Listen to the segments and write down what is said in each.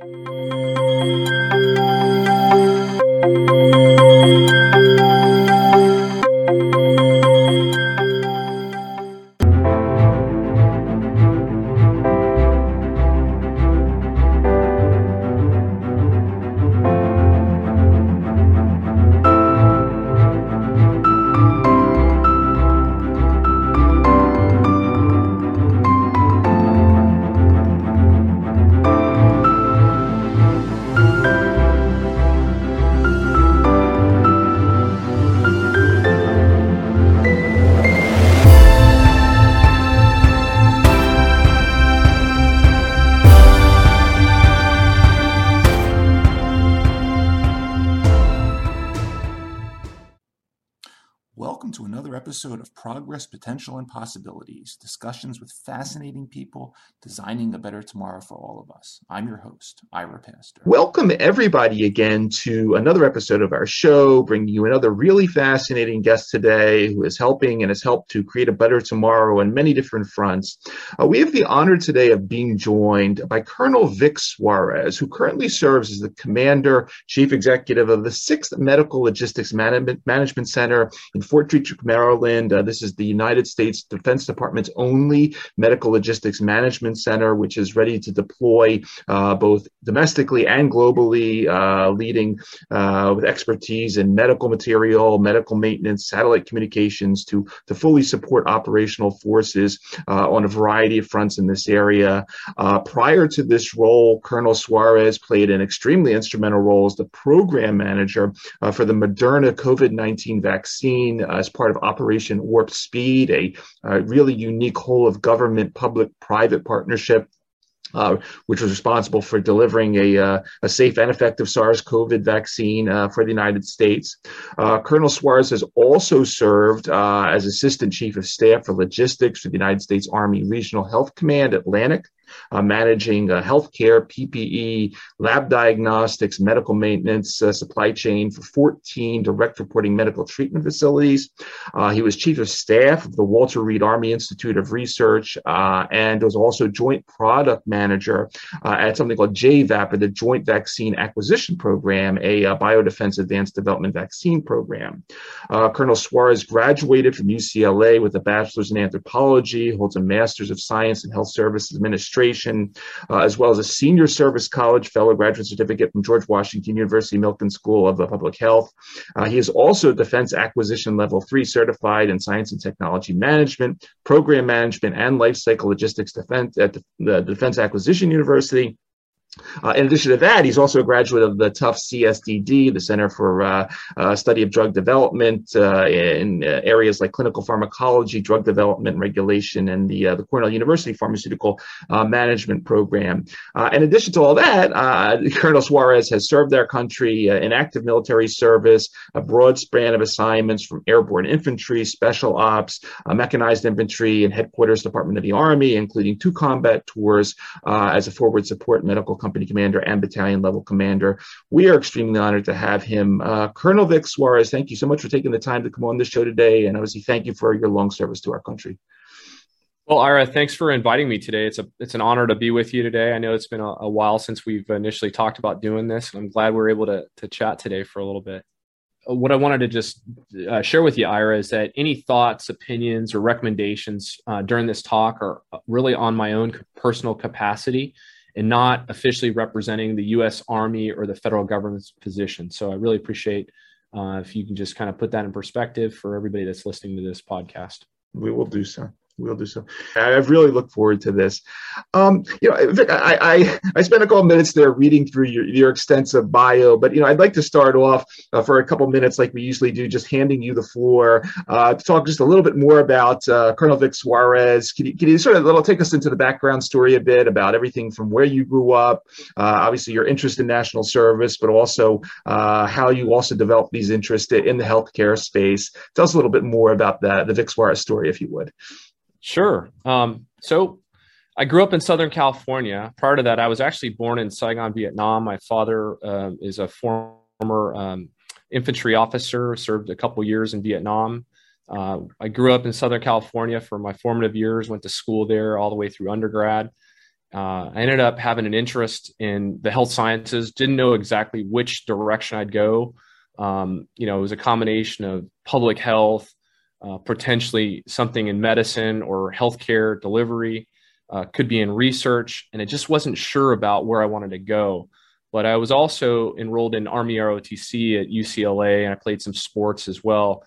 episode Potential, and Discussions with fascinating people designing a better tomorrow for all of us. I'm your host, Ira Pastor. Welcome, everybody, again to another episode of our show, bringing you another really fascinating guest today who is helping and has helped to create a better tomorrow on many different fronts. Uh, we have the honor today of being joined by Colonel Vic Suarez, who currently serves as the Commander, Chief Executive of the 6th Medical Logistics Management, Center in Fort Detrick, Maryland. Uh, this is the United States Defense Department's only medical logistics management center, which is ready to deploy uh, both domestically and globally, uh, leading uh, with expertise in medical material, medical maintenance, satellite communications to, to fully support operational forces uh, on a variety of fronts in this area. Uh, prior to this role, Colonel Suarez played an extremely instrumental role as the program manager for the Moderna COVID 19 vaccine as part of Operation Warp Speed, a really unique whole of government public private partnership uh, which was responsible for delivering a, uh, a safe and effective SARS-CoV vaccine uh, for the United States. Uh, Colonel Suarez has also served uh, as Assistant Chief of Staff for Logistics for the United States Army Regional Health Command Atlantic managing uh, healthcare, PPE, lab diagnostics, medical maintenance, uh, supply chain for 14 direct reporting medical treatment facilities. Uh, he was chief of staff of the Walter Reed Army Institute of Research uh, and was also joint product manager uh, at something called JVAP, the Joint Vaccine Acquisition Program, a biodefense advanced development vaccine program. Colonel Suarez graduated from UCLA with a bachelor's in anthropology, holds a master's of science in health services administration Uh, as well as a Senior Service College Fellow Graduate Certificate from George Washington University Milken School of Public Health. Uh, he is also Defense Acquisition Level 3 certified in Science and Technology Management, Program Management, and Life Cycle Logistics Defense at the Defense Acquisition University. Uh, in addition to that, he's also a graduate of the Tufts CSDD, the Center for uh, uh, Study of Drug Development uh, in uh, areas like clinical pharmacology, drug development regulation, and the, uh, the Cornell University Pharmaceutical Management Program. in addition to all that, Colonel Suarez has served our country in active military service, a broad span of assignments from airborne infantry, special ops, mechanized infantry, and headquarters Department of the Army, including two combat tours as a forward support medical company commander and battalion level commander. We are extremely honored to have him. Uh, Colonel Vic Suarez, thank you so much for taking the time to come on this show today. And obviously, thank you for your long service to our country. Well, Ira, thanks for inviting me today. It's a it's an honor to be with you today. I know it's been a, a while since we've initially talked about doing this, and I'm glad we're able to to chat today for a little bit. Uh, what I wanted to just uh, share with you, Ira, is that any thoughts, opinions, or recommendations uh, during this talk are really on my own personal capacity and not officially representing the U.S. Army or the federal government's position. So I really appreciate uh, if you can just kind of put that in perspective for everybody that's listening to this podcast. We will do so we'll do so. I've really looked forward to this. Um, you know, Vic, I, I, I spent a couple minutes there reading through your, your extensive bio, but you know, I'd like to start off uh, for a couple minutes, like we usually do, just handing you the floor uh, to talk just a little bit more about uh, Colonel Vic Suarez. Can you, can you sort of little take us into the background story a bit about everything from where you grew up, uh, obviously your interest in national service, but also uh, how you also developed these interests in the healthcare space. Tell us a little bit more about that, the Vic Suarez story, if you would. Sure. Um, so I grew up in Southern California. Prior to that, I was actually born in Saigon, Vietnam. My father um, is a former um, infantry officer, served a couple years in Vietnam. Uh, I grew up in Southern California for my formative years, went to school there all the way through undergrad. uh, I ended up having an interest in the health sciences. Didn't know exactly which direction I'd go. Um, you know, it was a combination of public health, uh, potentially something in medicine or healthcare delivery, uh, could be in research, and it just wasn't sure about where I wanted to go. But I was also enrolled in Army ROTC at UCLA, and I played some sports as well.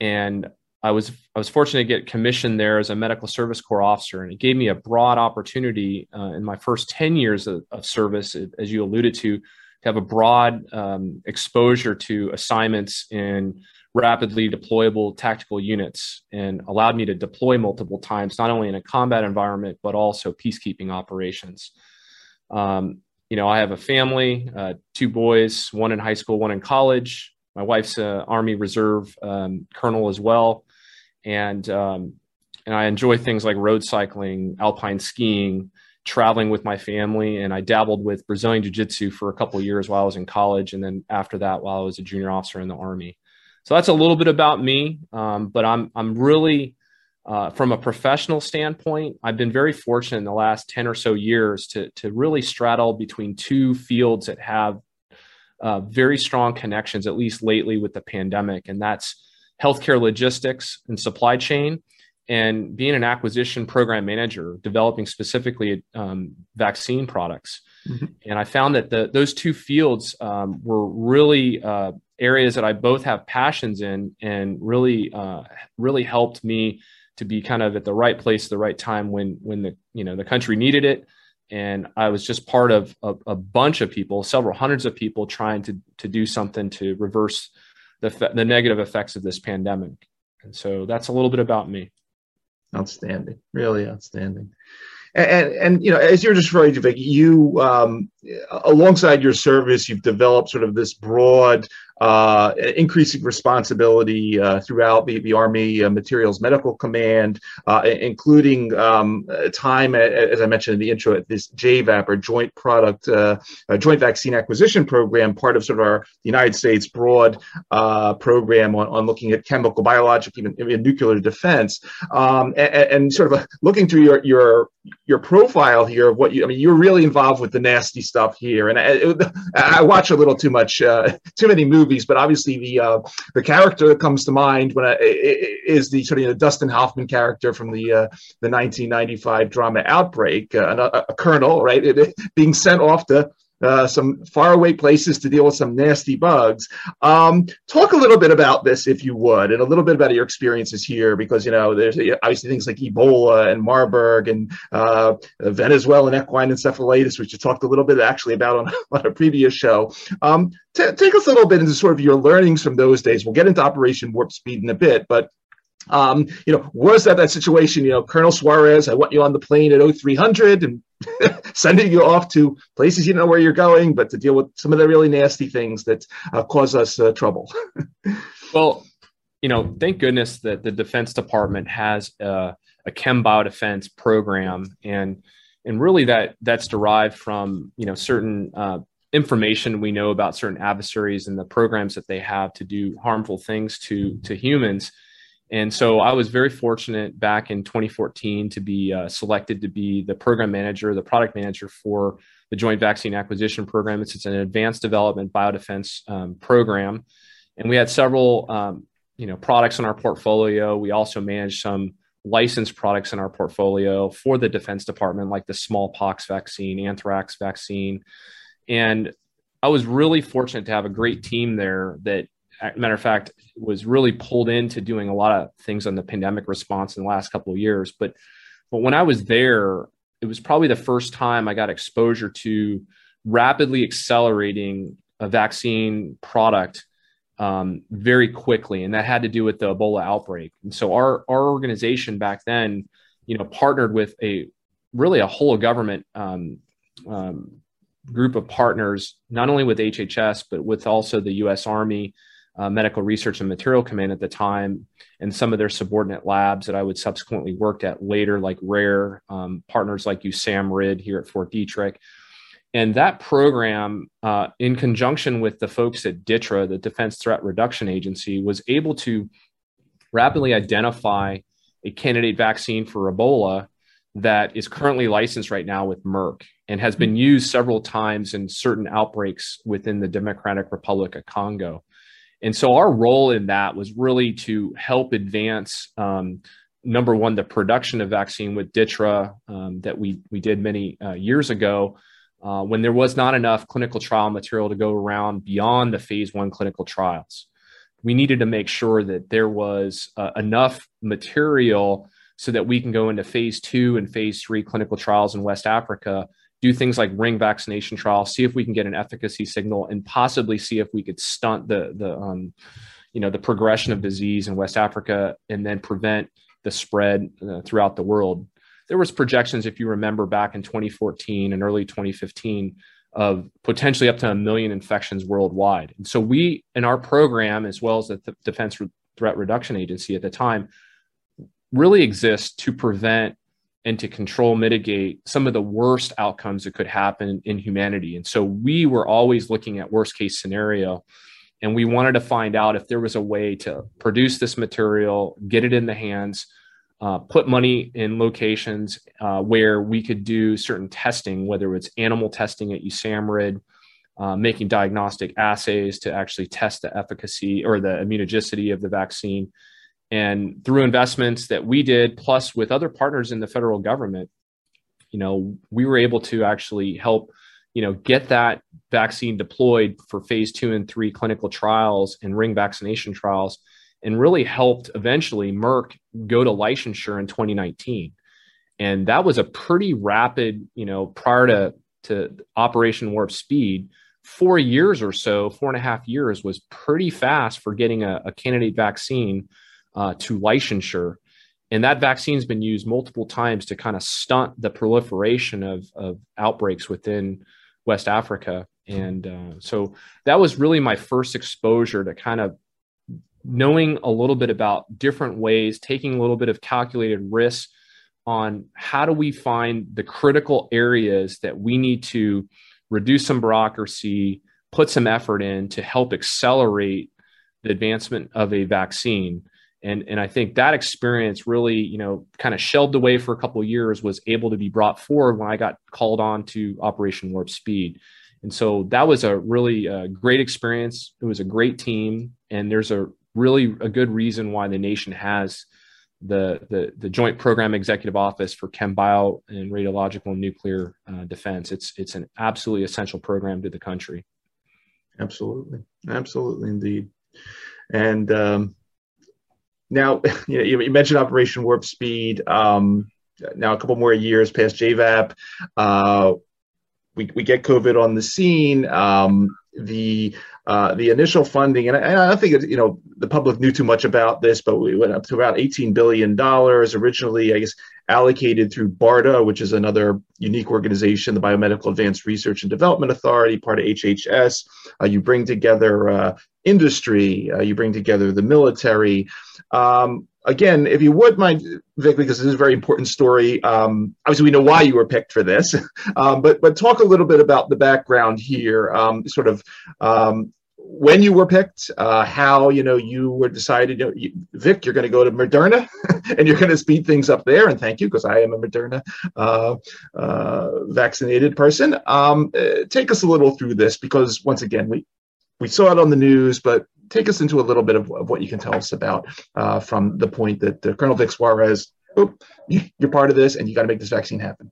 And I was I was fortunate to get commissioned there as a medical service corps officer, and it gave me a broad opportunity uh, in my first ten years of, of, service, as you alluded to, to have a broad um, exposure to assignments in rapidly deployable tactical units, and allowed me to deploy multiple times, not only in a combat environment but also peacekeeping operations. Um, you know, I have a family, uh, two boys, one in high school, one in college. My wife's an Army Reserve um, colonel as well and um, and I enjoy things like road cycling, alpine skiing, traveling with my family, and I dabbled with Brazilian Jiu Jitsu for a couple years while I was in college, and then after that, while I was a junior officer in the Army. So that's a little bit about me, um, but I'm I'm really uh, from a professional standpoint, I've been very fortunate in the last 10 or so years to, to really straddle between two fields that have uh, very strong connections, at least lately with the pandemic. And that's healthcare logistics and supply chain, and being an acquisition program manager, developing specifically um, vaccine products. Mm-hmm. And I found that the, those two fields um, were really uh, areas that I both have passions in, and really, uh, really helped me to be kind of at the right place at the right time when when the you know the country needed it and I was just part of a, a, bunch of people, several hundreds of people, trying to to do something to reverse the, the negative effects of this pandemic. And so that's a little bit about me. Outstanding, really outstanding. And, and, you know, as you're just referring to, you um, alongside your service, you've developed sort of this broad uh, increasing responsibility uh, throughout the, the Army uh, Materials Medical Command, uh, including um, time, as I mentioned in the intro, at this JVAP or Joint Product uh, Joint Vaccine Acquisition Program, part of sort of our United States broad uh, program on, on looking at chemical, biological, even, even nuclear defense, um, and, and, sort of looking through your your your profile here of what you. I mean, you're really involved with the nasty stuff here, and I, I watch a little too much, too many movies movies, but obviously the uh, the character that comes to mind when I, is the sort of you know, Dustin Hoffman character from the uh, the 1995 drama Outbreak, uh, a, a, colonel, right, it, being sent off to uh, some faraway places to deal with some nasty bugs. Um, talk a little bit about this, if you would, and a little bit about your experiences here, because you know there's obviously things like Ebola and Marburg and uh, Venezuelan equine encephalitis, which you talked a little bit actually about on, on a previous show. Um, t- take us a little bit into sort of your learnings from those days. We'll get into Operation Warp Speed in a bit, but um, you know, was that that situation? You know, Colonel Suarez, I want you on the plane at 0300 and sending you off to places you know where you're going, but to deal with some of the really nasty things that uh, cause us uh, trouble. well, you know, thank goodness that the Defense Department has a, a chem biodefense program, and and really that that's derived from you know certain uh, information we know about certain adversaries and the programs that they have to do harmful things to to humans and so I was very fortunate back in 2014 to be uh, selected to be the program manager, the product manager for the Joint Vaccine Acquisition Program. It's, it's an advanced development biodefense um, program. And we had several um, you know, products in our portfolio. We also managed some licensed products in our portfolio for the Defense Department, like the smallpox vaccine, anthrax vaccine. And I was really fortunate to have a great team there that matter of fact, was really pulled into doing a lot of things on the pandemic response in the last couple of years. But but when I was there, it was probably the first time I got exposure to rapidly accelerating a vaccine product um, very quickly, and that had to do with the Ebola outbreak. And so our our organization back then, you know, partnered with a really a whole government um, um, group of partners, not only with HHS but with also the U.S. Army uh, Medical Research and Material Command at the time, and some of their subordinate labs that I would subsequently worked at later, like WRAIR, um, partners like USAMRIID here at Fort Detrick. And that program, uh, in conjunction with the folks at DTRA, the Defense Threat Reduction Agency, was able to rapidly identify a candidate vaccine for Ebola that is currently licensed right now with Merck and has been used several times in certain outbreaks within the Democratic Republic of Congo. And so our role in that was really to help advance um, number one, the production of vaccine with DTRA um, that we we did many uh, years ago, uh, when there was not enough clinical trial material to go around beyond the phase one clinical trials. We needed to make sure that there was uh, enough material so that we can go into phase two and phase three clinical trials in West Africa, do things like ring vaccination trials, see if we can get an efficacy signal, and possibly see if we could stunt the the um, you know the progression of disease in West Africa and then prevent the spread uh, throughout the world. There was projections, if you remember, back in 2014 and early 2015 of potentially up to a million infections worldwide. And so we, in our program, as well as the Defense Threat Reduction Agency at the time, really exist to prevent and to control, mitigate some of the worst outcomes that could happen in humanity. And so we were always looking at worst case scenario. And we wanted to find out if there was a way to produce this material, get it in the hands, uh, put money in locations uh, where we could do certain testing, whether it's animal testing at USAMRIID, uh, making diagnostic assays to actually test the efficacy or the immunogenicity of the vaccine. And through investments that we did, plus with other partners in the federal government, you know, we were able to actually help, you know, get that vaccine deployed for phase two and three clinical trials and ring vaccination trials, and really helped eventually Merck go to licensure in 2019. And that was a pretty rapid, you know, prior to, to Operation Warp Speed, four years or so, four and a half years was pretty fast for getting a, a candidate vaccine uh, to licensure. And that vaccine's been used multiple times to kind of stunt the proliferation of, of outbreaks within West Africa. And uh, so that was really my first exposure to kind of knowing a little bit about different ways, taking a little bit of calculated risk on how do we find the critical areas that we need to reduce some bureaucracy, put some effort in to help accelerate the advancement of a vaccine and and I think that experience really you know kind of shelved away for a couple years was able to be brought forward when I got called on to Operation Warp Speed, and so that was a really uh, great experience. It was a great team, and there's a really a good reason why the nation has the the, the Joint Program Executive Office for Chem Bio and Radiological and Nuclear uh, Defense. It's it's an absolutely essential program to the country. Absolutely, absolutely indeed, and. Um, now, you, know, you mentioned Operation Warp Speed. Um, now, a couple more years past JVAP, uh, we, we get COVID on the scene. Um, the uh, the initial funding, and I, I don't think you know the public knew too much about this, but we went up to about 18 billion dollars originally. I guess allocated through BARDA, which is another unique organization, the Biomedical Advanced Research and Development Authority, part of HHS. Uh, you bring together uh, industry, uh, you bring together the military. Um, again, if you would mind, Vic, because this is a very important story. Um, obviously, we know why you were picked for this, um, but but talk a little bit about the background here, um, sort of um, when you were picked, uh, how you know you were decided. You know, you, Vic, you're going to go to Moderna, and you're going to speed things up there. And thank you, because I am a Moderna uh, uh, vaccinated person. Um, uh, take us a little through this, because once again, we we saw it on the news, but take us into a little bit of, of what you can tell us about uh, from the point that uh, Colonel Vic Suarez, oh, you're part of this, and you got to make this vaccine happen.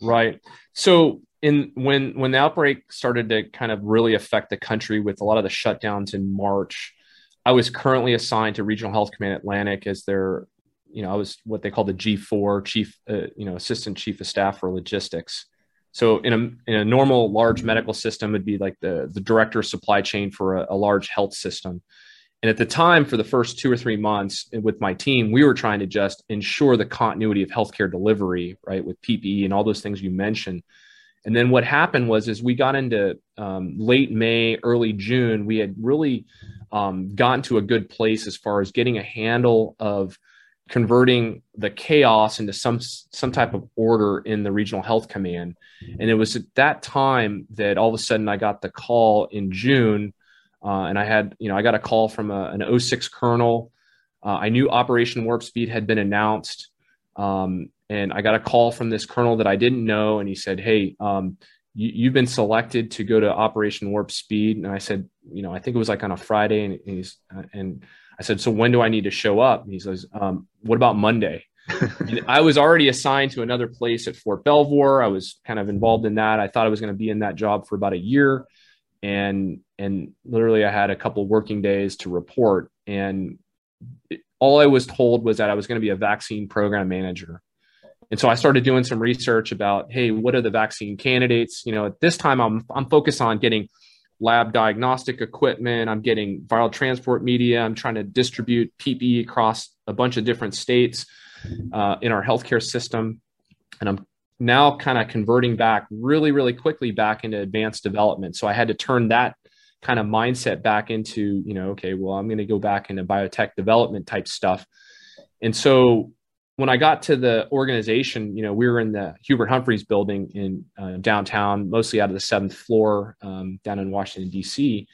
Right. So in when when the outbreak started to kind of really affect the country with a lot of the shutdowns in March, I was currently assigned to Regional Health Command Atlantic as their, you know, I was what they call the G4 chief, uh, you know, assistant chief of staff for logistics. So in a in a normal large medical system, it'd be like the the director of supply chain for a, a large health system. And at the time, for the first two or three months with my team, we were trying to just ensure the continuity of healthcare delivery, right, with PPE and all those things you mentioned. And then what happened was, as we got into um, late May, early June, we had really um, gotten to a good place as far as getting a handle of converting the chaos into some some type of order in the regional health command. And it was at that time that all of a sudden i got the call in june uh, and i had you know i got a call from a, an 06 colonel. Uh, i knew operation warp speed had been announced um, and I got a call from this colonel that I didn't know, and he said, "Hey, um, you, have been selected to go to Operation Warp Speed." And I said, "You know, I think it was like on a Friday," and he's uh, and I said, "So when do I need to show up?" And he says, um, "What about Monday?" I was already assigned to another place at Fort Belvoir. I was kind of involved in that. I thought I was going to be in that job for about a year, and and literally I had a couple working days to report, and all I was told was that I was going to be a vaccine program manager. And so I started doing some research about, hey, what are the vaccine candidates? You know, at this time I'm I'm focused on getting lab diagnostic equipment. I'm getting viral transport media. I'm trying to distribute PPE across a bunch of different states uh, in our healthcare system. And I'm now kind of converting back really, really quickly back into advanced development. So I had to turn that kind of mindset back into, you know, okay, well, I'm going to go back into biotech development type stuff. And so when I got to the organization, you know, we were in the Hubert Humphreys building in uh, downtown, mostly out of the seventh floor um, down in Washington, D.C.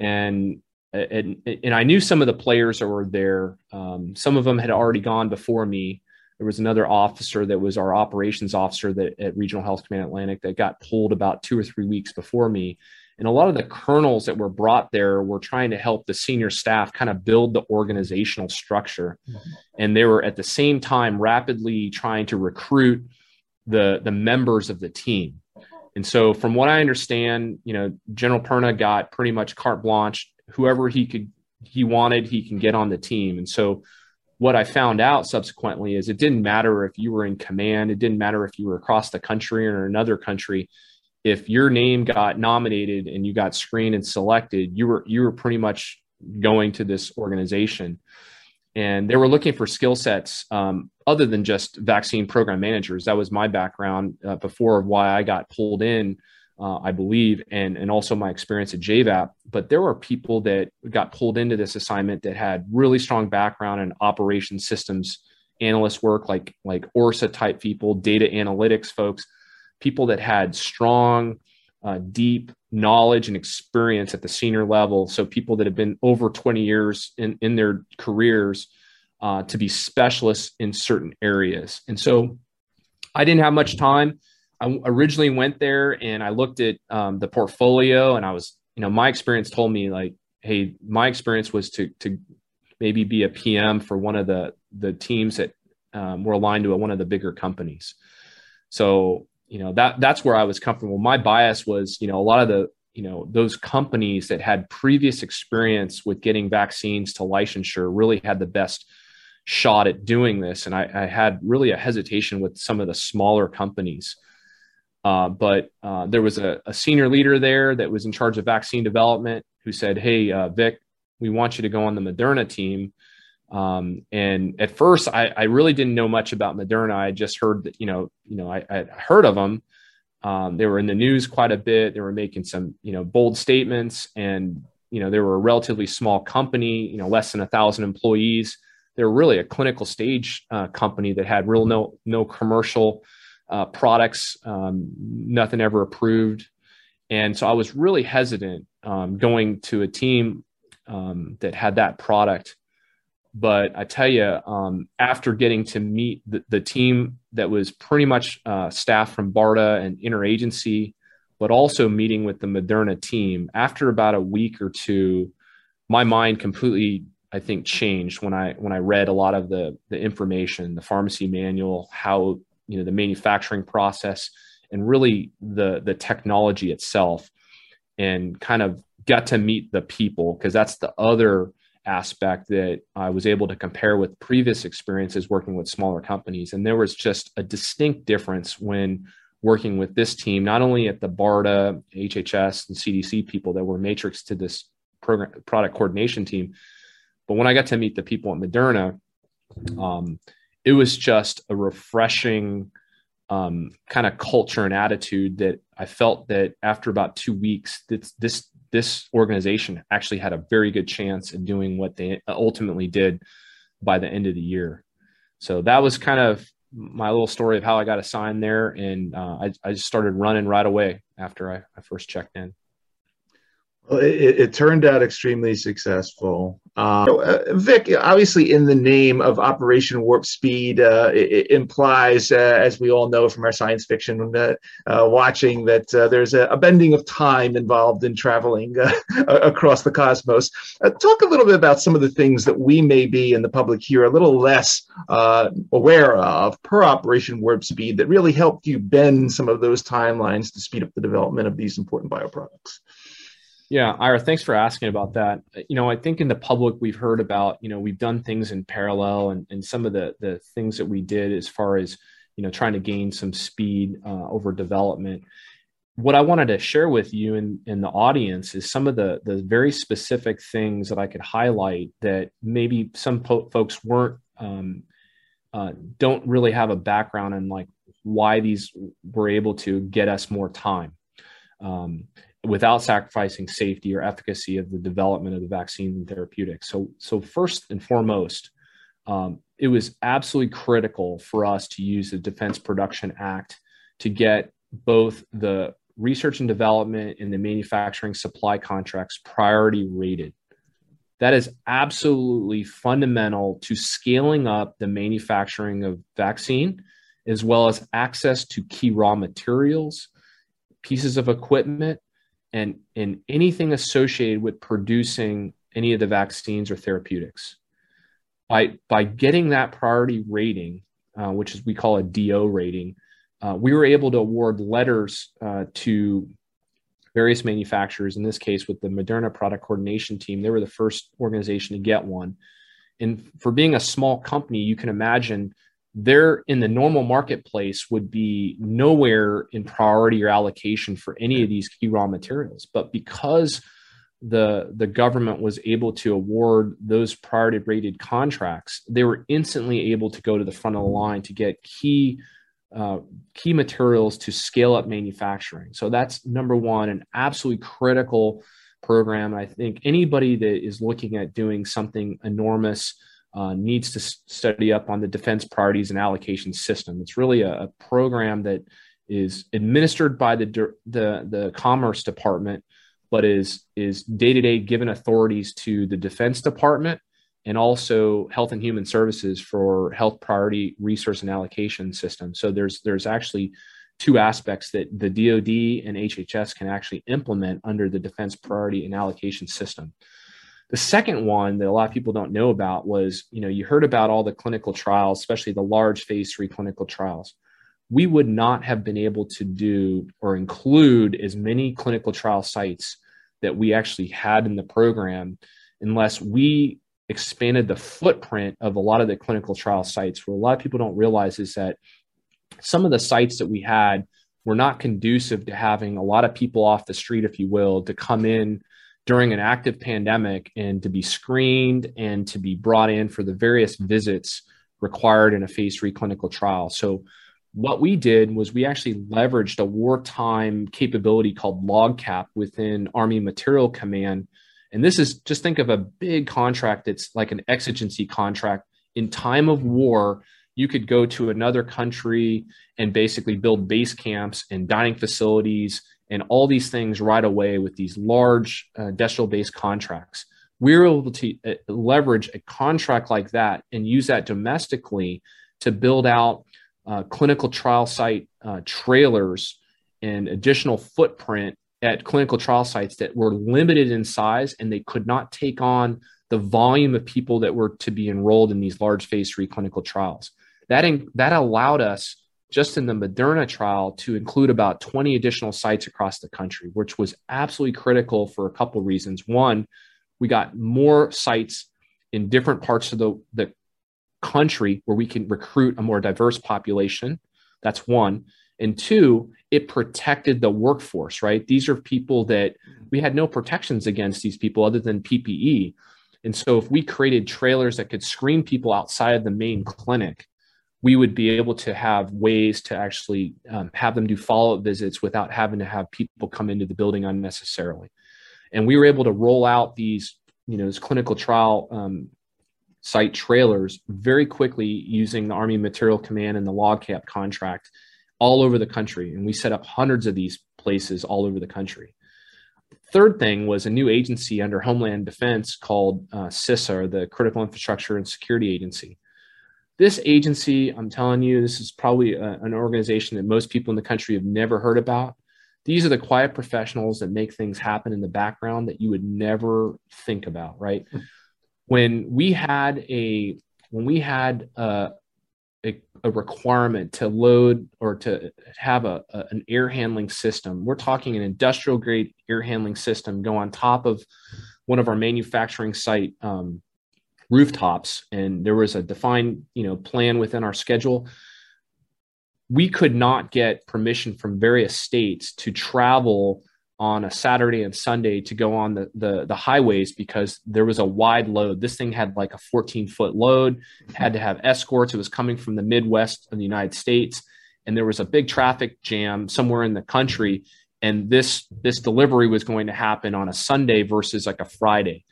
And, and, and I knew some of the players that were there. Um, some of them had already gone before me. There was another officer that was our operations officer that at Regional Health Command Atlantic that got pulled about two or three weeks before me. And a lot of the colonels that were brought there were trying to help the senior staff kind of build the organizational structure. Mm-hmm. And they were at the same time rapidly trying to recruit the, the members of the team. And so, from what I understand, you know, General Perna got pretty much carte blanche. Whoever he could, he wanted, he can get on the team. And so, what I found out subsequently is it didn't matter if you were in command, it didn't matter if you were across the country or another country if your name got nominated and you got screened and selected, you were you were pretty much going to this organization, and they were looking for skill sets um, other than just vaccine program managers. That was my background uh, before why I got pulled in, uh, I believe, and and also my experience at JVAP. But there were people that got pulled into this assignment that had really strong background in operation systems analyst work, like like ORSA type people, data analytics folks people that had strong, uh, deep knowledge and experience at the senior level. So people that have been over 20 years in, in their careers uh, to be specialists in certain areas. And so I didn't have much time. I originally went there and I looked at um, the portfolio and I was, you know, my experience told me like, hey, my experience was to to maybe be a PM for one of the the teams that um, were aligned to one of the bigger companies. So you know that that's where I was comfortable. My bias was, you know, a lot of the you know those companies that had previous experience with getting vaccines to licensure really had the best shot at doing this, and I, I had really a hesitation with some of the smaller companies. Uh, but uh, there was a, a, senior leader there that was in charge of vaccine development who said, "Hey, uh, Vic, we want you to go on the Moderna team." Um, and at first, I, I, really didn't know much about Moderna. I just heard that, you know, you know, I, I heard of them. Um, they were in the news quite a bit. They were making some, you know, bold statements, and you know, they were a relatively small company. You know, less than a thousand employees. They were really a clinical stage uh, company that had real no no commercial uh, products, um, nothing ever approved, and so I was really hesitant um, going to a team um, that had that product but I tell you, um, after getting to meet the, the, team that was pretty much uh, staff from BARDA and interagency, but also meeting with the Moderna team, after about a week or two, my mind completely, I think, changed when I when I read a lot of the the information, the pharmacy manual, how you know the manufacturing process, and really the the technology itself, and kind of got to meet the people because that's the other aspect that I was able to compare with previous experiences working with smaller companies. And there was just a distinct difference when working with this team, not only at the BARDA, HHS, and CDC people that were matrix to this program product coordination team, but when I got to meet the people at Moderna, um, it was just a refreshing um, kind of culture and attitude that I felt that after about two weeks, this, this this organization actually had a very good chance in doing what they ultimately did by the end of the year. So that was kind of my little story of how I got assigned there, and uh, I, I just started running right away after I, I first checked in. It, it, turned out extremely successful. Um, uh, Vic, obviously, in the name of Operation Warp Speed, uh, it, it, implies, uh, as we all know from our science fiction uh, uh watching, that uh, there's a, a, bending of time involved in traveling across the cosmos. talk a little bit about some of the things that we may be in the public here a little less aware of per Operation Warp Speed that really helped you bend some of those timelines to speed up the development of these important bioproducts. Yeah, Ira, thanks for asking about that. You know, I think in the public we've heard about, you know, we've done things in parallel and, and some of the the things that we did as far as, you know, trying to gain some speed uh, over development. What I wanted to share with you and, and the audience is some of the the very specific things that I could highlight that maybe some po- folks weren't um, uh, don't really have a background in like why these were able to get us more time. Um, without sacrificing safety or efficacy of the development of the vaccine and therapeutics. So, so first and foremost, um, it was absolutely critical for us to use the Defense Production Act to get both the research and development and the manufacturing supply contracts priority rated. That is absolutely fundamental to scaling up the manufacturing of vaccine, as well as access to key raw materials, pieces of equipment, and and anything associated with producing any of the vaccines or therapeutics. By by getting that priority rating, uh, which is we call a DO rating, uh, we were able to award letters uh, to various manufacturers. In this case, with the Moderna Product Coordination Team, they were the first organization to get one. And for being a small company, you can imagine they're in the normal marketplace would be nowhere in priority or allocation for any of these key raw materials. But because the the government was able to award those priority rated contracts they were instantly able to go to the front of the line to get key uh, key materials to scale up manufacturing. So that's number one an absolutely critical program. I think anybody that is looking at doing something enormous uh, needs to study up on the defense priorities and allocation system. It's really a, a program that is administered by the, the, the Commerce Department, but is is day to day given authorities to the Defense Department and also Health and Human Services for health priority resource and allocation system. So there's there's actually two aspects that the DoD and HHS can actually implement under the Defense Priority and Allocation System. The second one that a lot of people don't know about was, you know, you heard about all the clinical trials, especially the large phase three clinical trials. We would not have been able to do or include as many clinical trial sites that we actually had in the program unless we expanded the footprint of a lot of the clinical trial sites. What a lot of people don't realize is that some of the sites that we had were not conducive to having a lot of people off the street, if you will, to come in during an active pandemic and to be screened and to be brought in for the various visits required in a phase three clinical trial. So, what we did was we actually leveraged a wartime capability called LogCap within Army Material Command. And this is just think of a big contract that's like an exigency contract. In time of war, you could go to another country and basically build base camps and dining facilities and all these things right away with these large uh, industrial based contracts. We were able to uh, leverage a contract like that and use that domestically to build out uh, clinical trial site uh, trailers and additional footprint at clinical trial sites that were limited in size and they could not take on the volume of people that were to be enrolled in these large phase three clinical trials. That, in, that allowed us just in the Moderna trial to include about 20 additional sites across the country, which was absolutely critical for a couple of reasons. One, we got more sites in different parts of the, the country where we can recruit a more diverse population. That's one. And two, it protected the workforce, right? These are people that we had no protections against these people other than PPE. And so if we created trailers that could screen people outside of the main clinic, we would be able to have ways to actually um, have them do follow up visits without having to have people come into the building unnecessarily. And we were able to roll out these, you know, these clinical trial um, site trailers very quickly using the Army Material Command and the LogCap contract all over the country. And we set up hundreds of these places all over the country. third thing was a new agency under Homeland Defense called uh, CISA, the Critical Infrastructure and Security Agency. This agency, I'm telling you, this is probably a, an organization that most people in the country have never heard about. These are the quiet professionals that make things happen in the background that you would never think about, right? When we had a when we had a, a, a requirement to load or to have a, a, an air handling system, we're talking an industrial grade air handling system go on top of one of our manufacturing site um, rooftops and there was a defined you know plan within our schedule we could not get permission from various states to travel on a Saturday and Sunday to go on the, the, the highways because there was a wide load. This thing had like a 14 foot load, had to have escorts. It was coming from the Midwest of the United States, and there was a big traffic jam somewhere in the country. And this this delivery was going to happen on a Sunday versus like a Friday.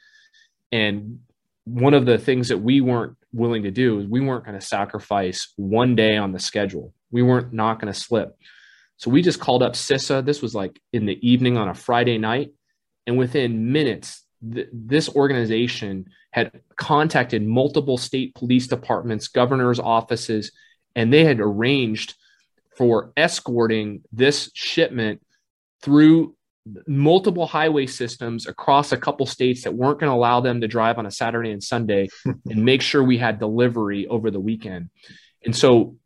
And one of the things that we weren't willing to do is we weren't going to sacrifice one day on the schedule. We weren't not going to slip. So we just called up CISA. This was like in the evening on a Friday night. And within minutes, th- this organization had contacted multiple state police departments, governor's offices, and they had arranged for escorting this shipment through multiple highway systems across a couple states that weren't going to allow them to drive on a Saturday and Sunday and make sure we had delivery over the weekend. And so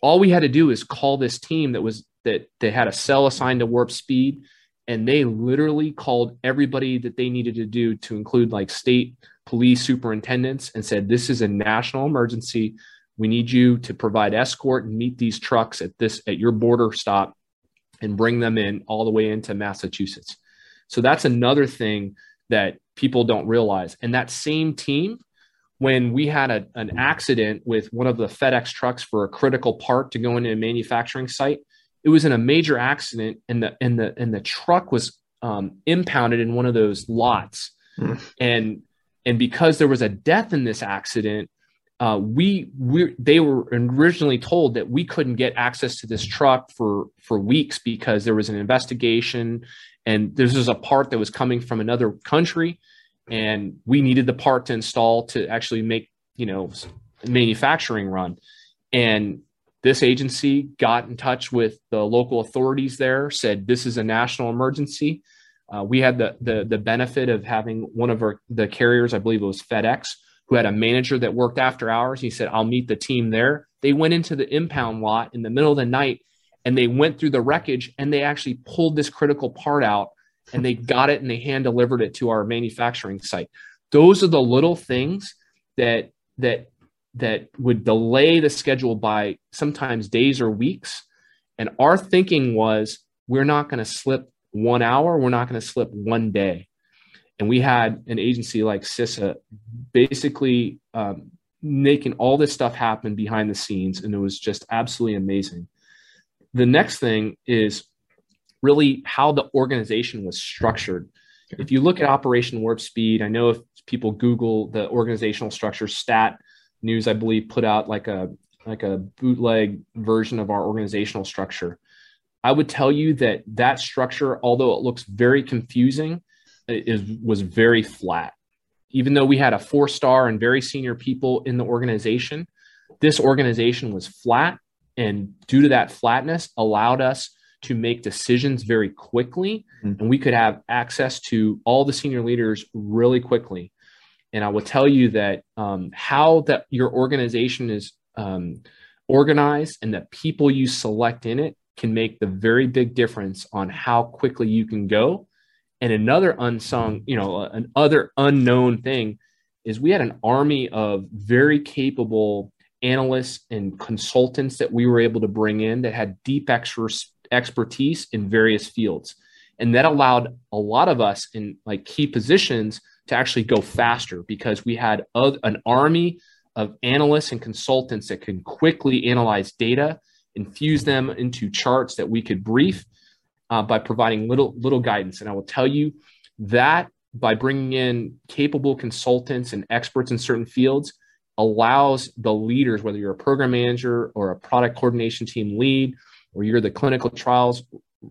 all we had to do is call this team that was that they had a cell assigned to warp speed and they literally called everybody that they needed to do to include like state police superintendents and said this is a national emergency we need you to provide escort and meet these trucks at this at your border stop and bring them in all the way into Massachusetts. So that's another thing that people don't realize. And that same team, when we had a, an accident with one of the FedEx trucks for a critical part to go into a manufacturing site, it was in a major accident, and the and the and the truck was um, impounded in one of those lots, mm. and and because there was a death in this accident, uh, we we they were originally told that we couldn't get access to this truck for for weeks because there was an investigation and this was a part that was coming from another country. And we needed the part to install to actually make you know manufacturing run. And this agency got in touch with the local authorities there said this is a national emergency. Uh, we had the, the the benefit of having one of our the carriers i believe it was fedex who had a manager that worked after hours. He said, I'll meet the team there. They went into the impound lot in the middle of the night and they went through the wreckage and they actually pulled this critical part out and they got it and they hand delivered it to our manufacturing site. Those are the little things that that that would delay the schedule by sometimes days or weeks. And our thinking was we're not going to slip one hour, we're not going to slip one day and we had an agency like CISA basically um, making all this stuff happen behind the scenes, and it was just absolutely amazing. The next thing is really how the organization was structured. If you look at Operation Warp Speed, I know if people Google the organizational structure, Stat News, I believe, put out like a like a bootleg version of our organizational structure. I would tell you that that structure, although it looks very confusing, is was very flat. Even though we had a four star and very senior people in the organization, this organization was flat, and due to that flatness, allowed us to make decisions very quickly, mm-hmm. and we could have access to all the senior leaders really quickly. And I will tell you that um, how that your organization is um, organized and the people you select in it can make the very big difference on how quickly you can go and another unsung, you know, an other unknown thing is we had an army of very capable analysts and consultants that we were able to bring in that had deep expertise in various fields. And that allowed a lot of us in like key positions to actually go faster because we had a, an army of analysts and consultants that could quickly analyze data, infuse them into charts that we could brief, uh, by providing little little guidance. And I will tell you that by bringing in capable consultants and experts in certain fields allows the leaders, whether you're a program manager or a product coordination team lead, or you're the clinical trials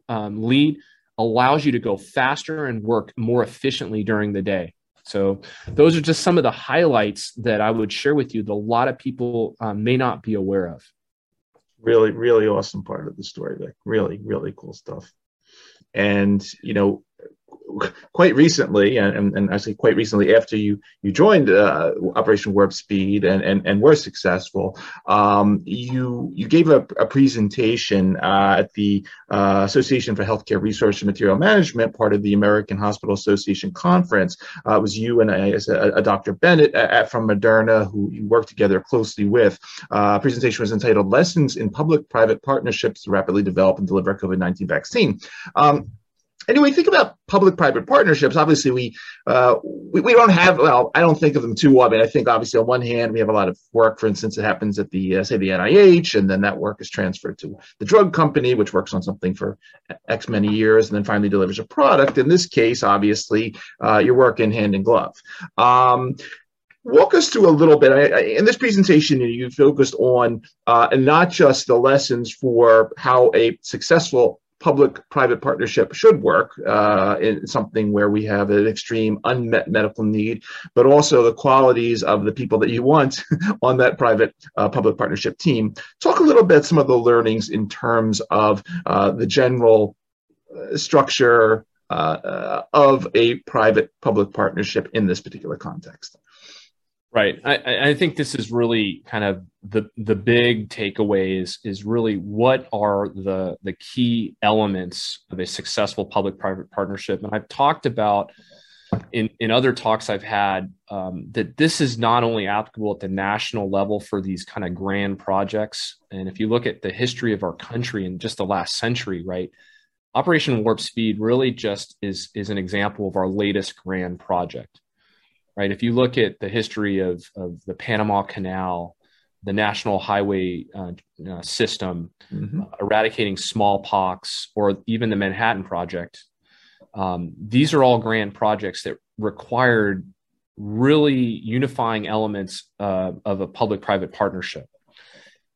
um, lead, allows you to go faster and work more efficiently during the day. So, those are just some of the highlights that I would share with you that a lot of people um, may not be aware of. Really, really awesome part of the story. Like, really, really cool stuff. And, you know, quite recently, and, and I say quite recently, after you you joined uh, Operation Warp Speed and and, and were successful, um, you you gave a, a presentation uh, at the uh, Association for Healthcare Resource and Material Management, part of the American Hospital Association conference. Uh, it was you and a Dr. Bennett at, from Moderna, who you worked together closely with. Uh, presentation was entitled "Lessons in Public-Private Partnerships to Rapidly Develop and Deliver COVID-19 Vaccine." Um, anyway, think about public-private partnerships. Obviously, we, uh, we, we don't have. Well, I don't think of them too well. I think obviously on one hand we have a lot of work. For instance, it happens at the uh, say the NIH, and then that work is transferred to the drug company, which works on something for X many years, and then finally delivers a product. In this case, obviously, uh, you're working hand in glove. Um, walk us through a little bit. I, I, in this presentation, you focused on uh, not just the lessons for how a successful public-private partnership should work uh, in something where we have an extreme unmet medical need, but also the qualities of the people that you want on that private uh, public partnership team. Talk a little bit some of the learnings in terms of uh, the general uh, structure uh, uh, of a private public partnership in this particular context. Right. I, I, think this is really kind of the the big takeaway is is really what are the the key elements of a successful public private partnership. And I've talked about in in other talks I've had um, that this is not only applicable at the national level for these kind of grand projects. And if you look at the history of our country in just the last century, right, Operation Warp Speed really just is is an example of our latest grand project right? If you look at the history of, of the Panama Canal, the national highway uh, uh, system, mm-hmm. uh, eradicating smallpox, or even the Manhattan Project, um, these are all grand projects that required really unifying elements uh, of a public private partnership.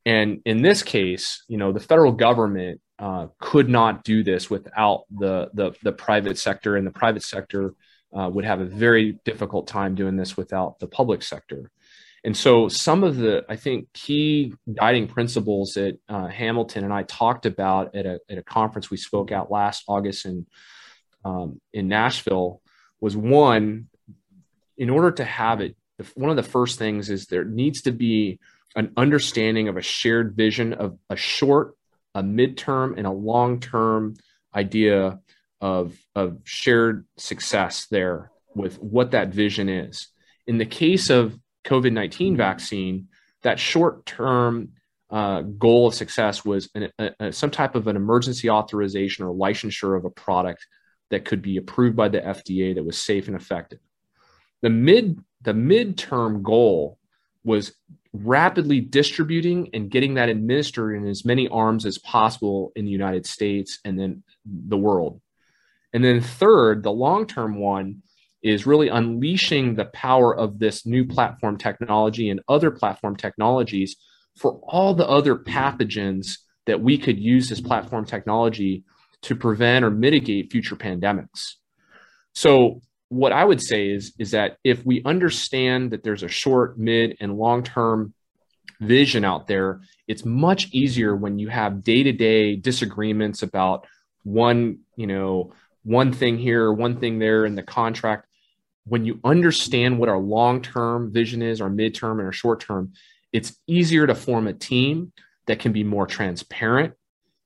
And in this case, you know, the federal government uh, could not do this without the, the, the private sector, and the private sector uh, would have a very difficult time doing this without the public sector. And so, some of the, I think, key guiding principles that uh, Hamilton and I talked about at a, at a conference we spoke at last August in, um, in Nashville was one, in order to have it, one of the first things is there needs to be an understanding of a shared vision of a short, a midterm, and a long term idea of of shared success there with what that vision is. In the case of COVID nineteen vaccine, that short term uh, goal of success was an, a, some type of an emergency authorization or licensure of a product that could be approved by the FDA that was safe and effective. The mid the midterm goal was rapidly distributing and getting that administered in as many arms as possible in the United States and then the world. And then third, the long-term one is really unleashing the power of this new platform technology and other platform technologies for all the other pathogens that we could use this platform technology to prevent or mitigate future pandemics. So what I would say is, is that if we understand that there's a short, mid, and long-term vision out there, it's much easier when you have day-to-day disagreements about one, you know, one thing here, one thing there in the contract. When you understand what our long term vision is, our midterm and our short term, it's easier to form a team that can be more transparent.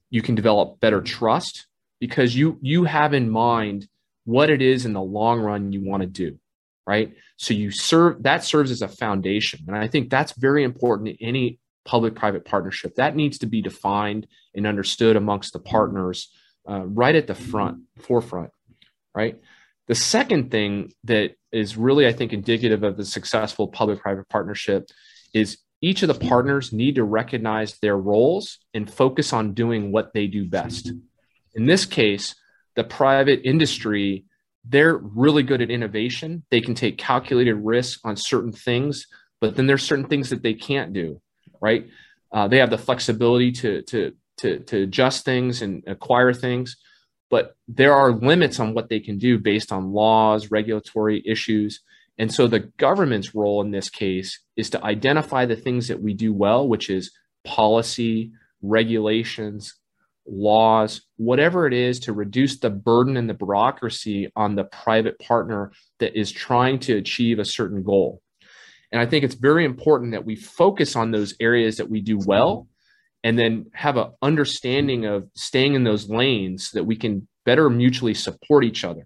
You can develop better trust because you you have in mind what it is in the long run you want to do, right? So you serve that serves as a foundation, and I think that's very important in any public-private partnership. That needs to be defined and understood amongst the partners uh, right at the front, forefront, right? The second thing that is really, I think, indicative of the successful public private partnership is each of the partners need to recognize their roles and focus on doing what they do best. In this case, the private industry, they're really good at innovation. They can take calculated risks on certain things, but then there's certain things that they can't do, right? Uh, they have the flexibility to, to to to adjust things and acquire things but there are limits on what they can do based on laws, regulatory issues. And so the government's role in this case is to identify the things that we do well, which is policy, regulations, laws, whatever it is to reduce the burden and the bureaucracy on the private partner that is trying to achieve a certain goal. And I think it's very important that we focus on those areas that we do well and then have an understanding of staying in those lanes that we can better mutually support each other.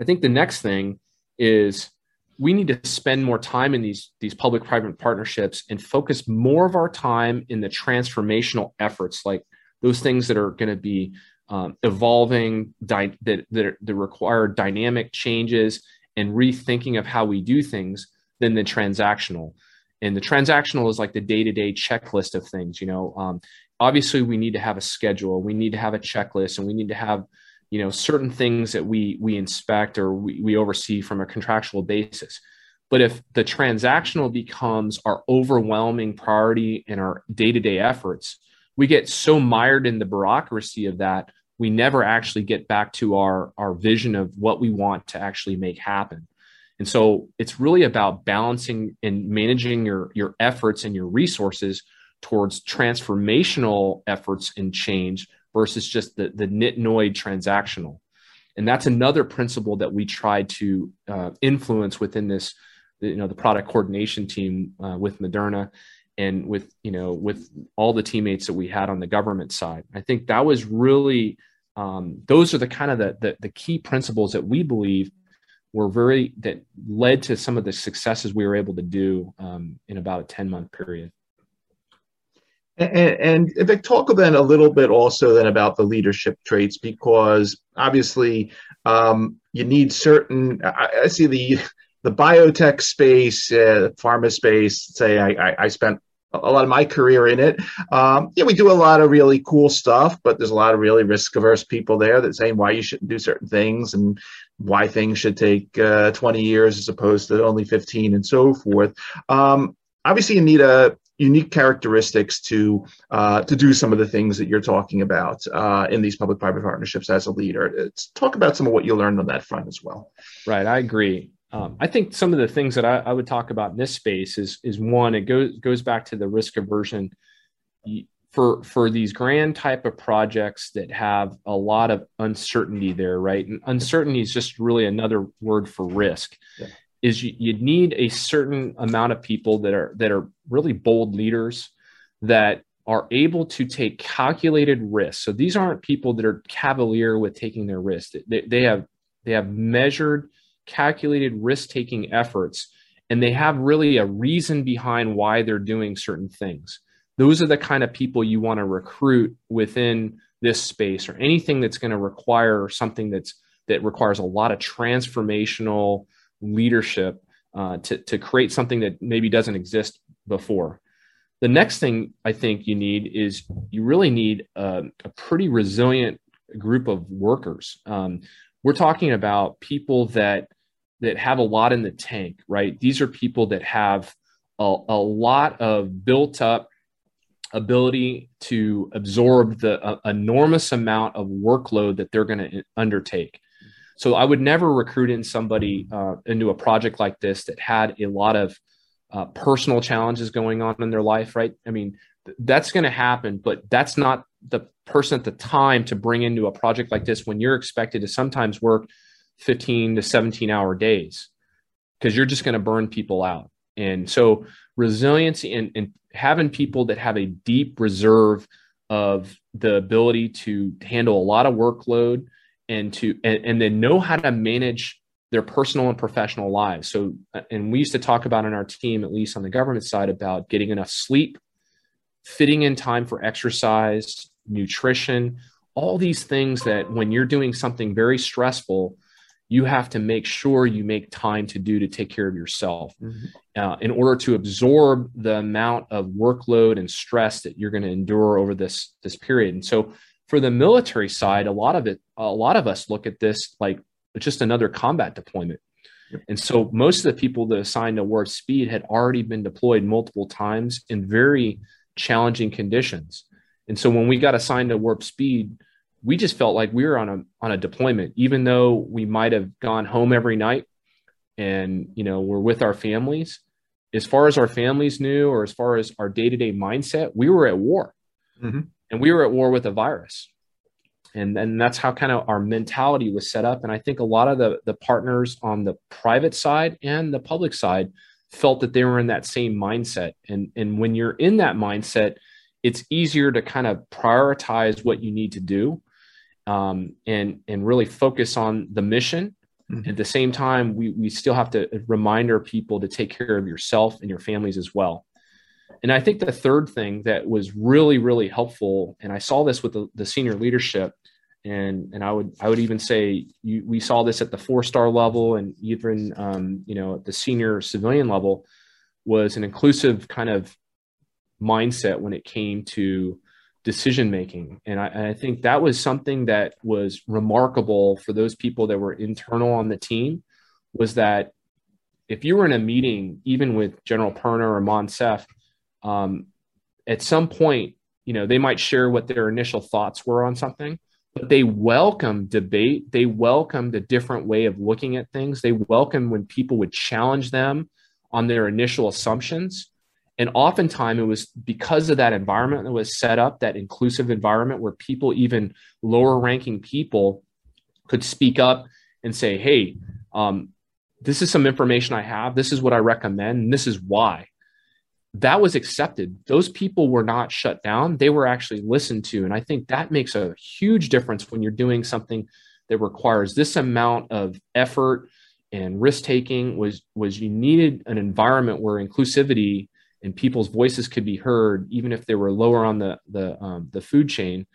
I think the next thing is we need to spend more time in these these public private partnerships and focus more of our time in the transformational efforts like those things that are going to be um, evolving di- that, that, that require dynamic changes and rethinking of how we do things than the transactional and the transactional is like the day-to-day checklist of things you know um, obviously we need to have a schedule we need to have a checklist and we need to have you know certain things that we we inspect or we, we oversee from a contractual basis. But if the transactional becomes our overwhelming priority in our day-to-day efforts we get so mired in the bureaucracy of that we never actually get back to our our vision of what we want to actually make happen and so it's really about balancing and managing your your efforts and your resources towards transformational efforts and change versus just the, the nitnoid transactional. And that's another principle that we try to uh, influence within this, you know, the product coordination team uh, with Moderna and with, you know, with all the teammates that we had on the government side. I think that was really, um, those are the kind of the, the, the key principles that we believe were very, that led to some of the successes we were able to do um, in about a 10 month period. And, and Vic, talk then a little bit also then about the leadership traits because obviously um, you need certain. I, I, see the the biotech space, uh, pharma space. Say I, I, I, spent a lot of my career in it. Um, yeah, we do a lot of really cool stuff, but there's a lot of really risk averse people there that saying why you shouldn't do certain things and why things should take uh, 20 years as opposed to only 15 and so forth. Um, obviously, you need a unique characteristics to uh, to do some of the things that you're talking about uh, in these public-private partnerships as a leader. Talk about some of what you learned on that front as well. Right, I agree. Um, I think some of the things that I, I, would talk about in this space is is one, it goes goes back to the risk aversion for for these grand type of projects that have a lot of uncertainty there, right? And uncertainty is just really another word for risk. Yeah is you, you need a certain amount of people that are that are really bold leaders that are able to take calculated risks. So these aren't people that are cavalier with taking their risk. They, they have they have measured, calculated risk taking efforts, and they have really a reason behind why they're doing certain things. Those are the kind of people you want to recruit within this space or anything that's going to require something that's that requires a lot of transformational leadership uh, to, to create something that maybe doesn't exist before. The next thing I think you need is you really need a, a pretty resilient group of workers. Um, we're talking about people that that have a lot in the tank, right? These are people that have a, a lot of built up ability to absorb the uh, enormous amount of workload that they're going to undertake. So I would never recruit in somebody uh, into a project like this that had a lot of uh, personal challenges going on in their life, right? I mean, th- that's going to happen, but that's not the person at the time to bring into a project like this when you're expected to sometimes work 15 to 17 hour days because you're just going to burn people out. And so resiliency and, and having people that have a deep reserve of the ability to handle a lot of workload, and to and, and then know how to manage their personal and professional lives. So, uh, and we used to talk about in our team, at least on the government side, about getting enough sleep, fitting in time for exercise, nutrition, all these things that when you're doing something very stressful, you have to make sure you make time to do to take care of yourself mm-hmm. uh, in order to absorb the amount of workload and stress that you're going to endure over this this period. And so, for the military side, a lot of it, a lot of us look at this like just another combat deployment. Yep. And so most of the people that assigned to warp speed had already been deployed multiple times in very challenging conditions. And so when we got assigned to warp speed, we just felt like we were on a on a deployment, even though we might have gone home every night and you know we're with our families. As far as our families knew, or as far as our day to day mindset, we were at war, mm-hmm. and we were at war with a virus, and then that's how kind of our mentality was set up. And I think a lot of the the partners on the private side and the public side felt that they were in that same mindset, and and when you're in that mindset it's easier to kind of prioritize what you need to do um, and and really focus on the mission. Mm-hmm. At the same time, we we still have to remind our people to take care of yourself and your families as well. And I think the third thing that was really really helpful, and I saw this with the, the senior leadership, and and I would I would even say you, we saw this at the four star level and even um, you know at the senior civilian level was an inclusive kind of mindset when it came to decision making. And I, I, think that was something that was remarkable for those people that were internal on the team was that if you were in a meeting, even with General Perna or Moncef, um, at some point, you know, they might share what their initial thoughts were on something, but they welcome debate. They welcomed a different way of looking at things. They welcome when people would challenge them on their initial assumptions and oftentimes it was because of that environment that was set up, that inclusive environment where people, even lower ranking people, could speak up and say, hey, um, this is some information I have. This is what I recommend. And this is why. That was accepted. Those people were not shut down. They were actually listened to. And I think that makes a huge difference when you're doing something that requires this amount of effort and risk taking was was you needed an environment where inclusivity and people's voices could be heard even if they were lower on the the um, the food chain.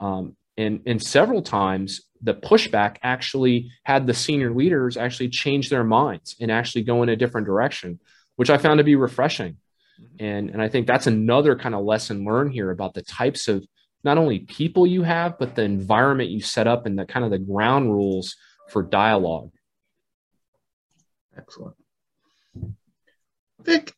Um, and and several times the pushback actually had the senior leaders actually change their minds and actually go in a different direction which i found to be refreshing. Mm-hmm. and and i think that's another kind of lesson learned here about the types of not only people you have but the environment you set up and the kind of the ground rules for dialogue. Excellent. Vic,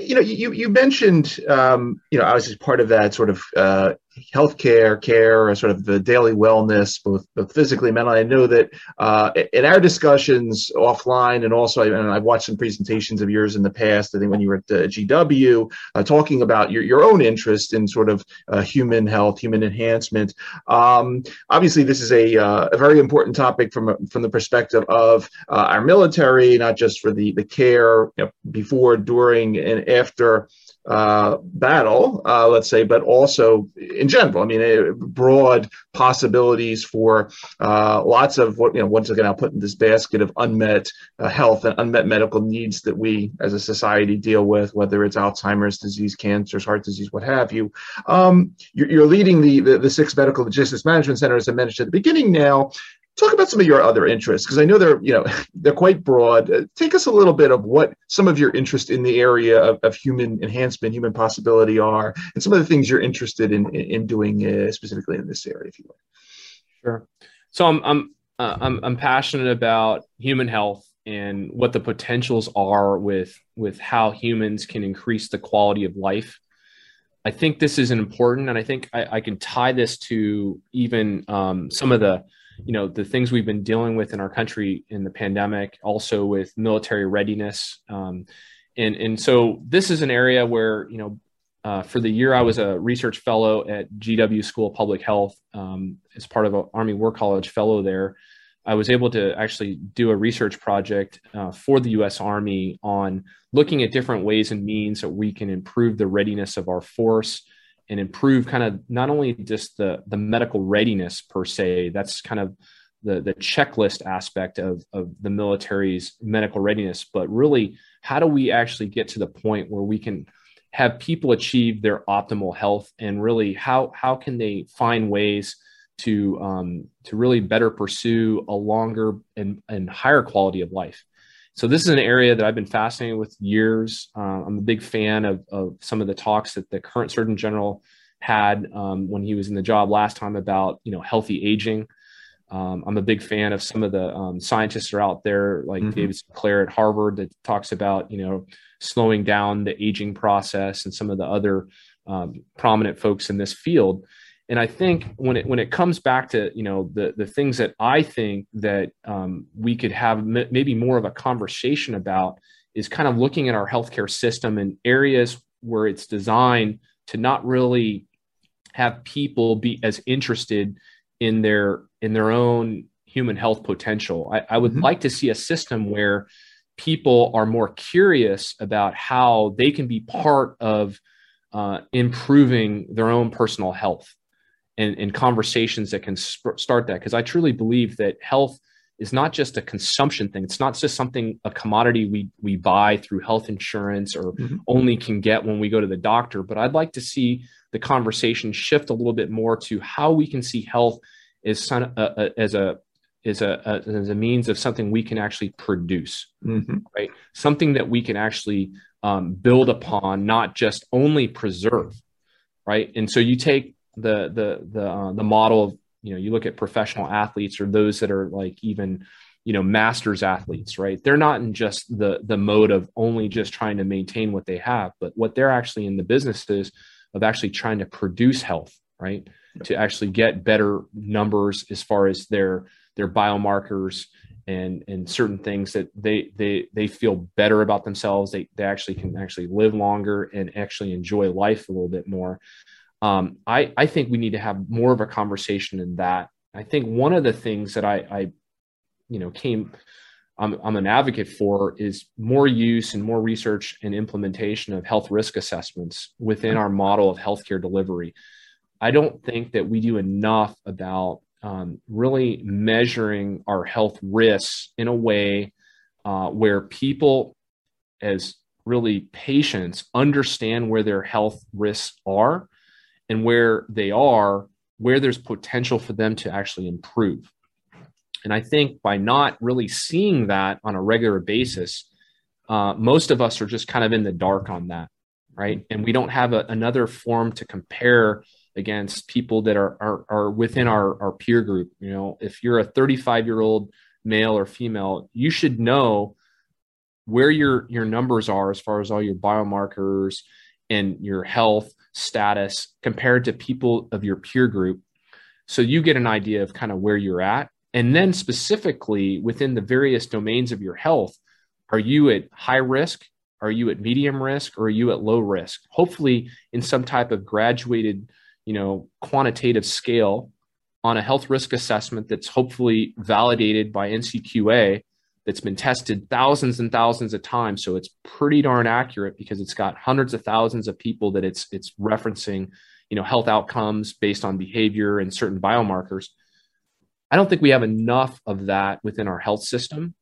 you know, you you mentioned, um, you know, I was part of that sort of uh, healthcare care, or sort of the daily wellness, both both physically and mentally. I know that uh, in our discussions offline, and also, and I've watched some presentations of yours in the past. I think when you were at the GW, uh, talking about your your own interest in sort of uh, human health, human enhancement. Um, obviously, this is a uh, a very important topic from from the perspective of uh, our military, not just for the the care you know, before, during, and after uh, battle, uh, let's say, but also in general. I mean, uh, broad possibilities for uh, lots of what, you know, once again, I'll put in this basket of unmet uh, health and unmet medical needs that we as a society deal with, whether it's Alzheimer's disease, cancers, heart disease, what have you. Um, you're, you're, leading the, the, the six medical logistics management center, as I mentioned at the beginning now talk about some of your other interests because I know they're you know they're quite broad. Uh, take us a little bit of what some of your interest in the area of, of human enhancement, human possibility are, and some of the things you're interested in in, doing uh, specifically in this area, if you will. Sure. So I'm I'm uh, I'm, I'm passionate about human health and what the potentials are with with how humans can increase the quality of life. I think this is important, and I think I, I can tie this to even um, some of the you know the things we've been dealing with in our country in the pandemic, also with military readiness, um, and and so this is an area where you know uh, for the year I was a research fellow at GW School of Public Health um, as part of an Army War College fellow there. I was able to actually do a research project uh, for the U.S. Army on looking at different ways and means that we can improve the readiness of our force and improve kind of not only just the the medical readiness per se that's kind of the the checklist aspect of of the military's medical readiness but really how do we actually get to the point where we can have people achieve their optimal health? And really how how can they find ways to um, to really better pursue a longer and, and higher quality of life so this is an area that I've been fascinated with years. Uh, I'm a big fan of, of some of the talks that the current Surgeon General had um, when he was in the job last time about you know healthy aging. Um, I'm a big fan of some of the um, scientists are out there, like mm-hmm. David Sinclair at Harvard, that talks about you know slowing down the aging process, and some of the other um, prominent folks in this field. And I think when it when it comes back to you know the the things that I think that um, we could have m- maybe more of a conversation about is kind of looking at our healthcare system and areas where it's designed to not really have people be as interested in their in their own human health potential. I, I would mm-hmm. like to see a system where people are more curious about how they can be part of uh, improving their own personal health and, and conversations that can sp- start that. Because I truly believe that health is not just a consumption thing. It's not just something a commodity we we buy through health insurance or mm-hmm. only can get when we go to the doctor. But I'd like to see the conversation shift a little bit more to how we can see health as son, uh, uh, as a as a, a, as a means of something we can actually produce, mm-hmm. right? Something that we can actually um, build upon, not just only preserve, right? And so you take the the the uh, the model of you know you look at professional athletes or those that are like even you know masters athletes right? They're not in just the the mode of only just trying to maintain what they have but what they're actually in the business is of actually trying to produce health right? To actually get better numbers as far as their their biomarkers and and certain things that they they they feel better about themselves. They they actually can actually live longer and actually enjoy life a little bit more um, I, I think we need to have more of a conversation in that. I think one of the things that I, I you know, came, I'm, I'm an advocate for is more use and more research and implementation of health risk assessments within our model of healthcare delivery. I don't think that we do enough about um, really measuring our health risks in a way uh, where people, as really patients, understand where their health risks are and where they are, where there's potential for them to actually improve. And I think by not really seeing that on a regular basis, uh, most of us are just kind of in the dark on that, right? And we don't have a, another form to compare against people that are, are, are within our, our peer group. You know, if you're a 35 year old male or female, you should know where your your numbers are as far as all your biomarkers and your health status compared to people of your peer group. So you get an idea of kind of where you're at. And then specifically within the various domains of your health, are you at high risk? Are you at medium risk or are you at low risk? Hopefully in some type of graduated, you know, quantitative scale on a health risk assessment that's hopefully validated by NCQA that's been tested thousands and thousands of times. So it's pretty darn accurate because it's got hundreds of thousands of people that it's it's referencing, you know, health outcomes based on behavior and certain biomarkers. I don't think we have enough of that within our health system.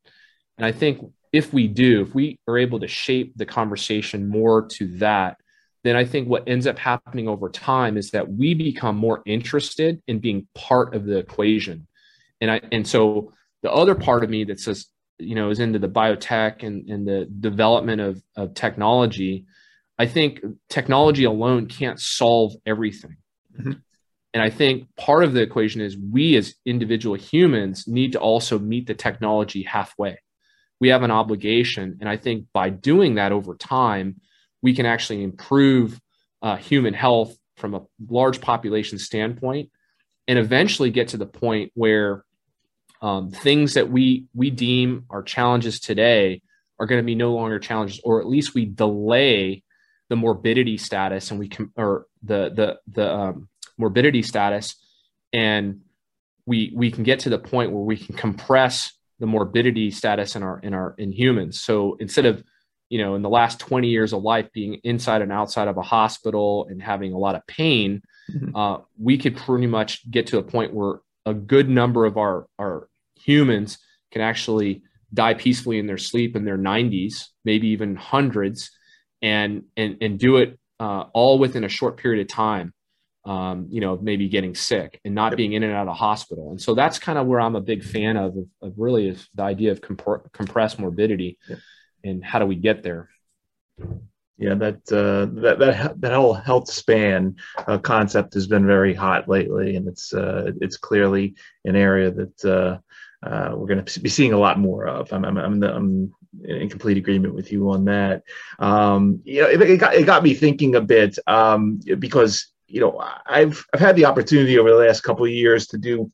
And I think if we do, if we are able to shape the conversation more to that, then I think what ends up happening over time is that we become more interested in being part of the equation. And I and so the other part of me that says you know is into the biotech and, and the development of, of technology i think technology alone can't solve everything mm-hmm. and i think part of the equation is we as individual humans need to also meet the technology halfway we have an obligation and i think by doing that over time we can actually improve uh, human health from a large population standpoint and eventually get to the point where um, things that we we deem are challenges today are going to be no longer challenges, or at least we delay the morbidity status and we can or the the the um, morbidity status, and we we can get to the point where we can compress the morbidity status in our in our in humans. So instead of you know in the last 20 years of life being inside and outside of a hospital and having a lot of pain mm-hmm. uh, we could pretty much get to a point where a good number of our our humans can actually die peacefully in their sleep in their 90s, maybe even hundreds, and and and do it uh, all within a short period of time. Um, you know, maybe getting sick and not being in and out of hospital. And so that's kind of where I'm a big fan of, of, of really is the idea of comp- compressed morbidity yeah. and how do we get there? Yeah, that uh, that that that whole health span uh, concept has been very hot lately, and it's uh, it's clearly an area that uh, we're going to be seeing a lot more of. I'm I'm, I'm, I'm in complete agreement with you on that. Um, you know, it, it, got it got me thinking a bit um, because you know, I've I've had the opportunity over the last couple of years to do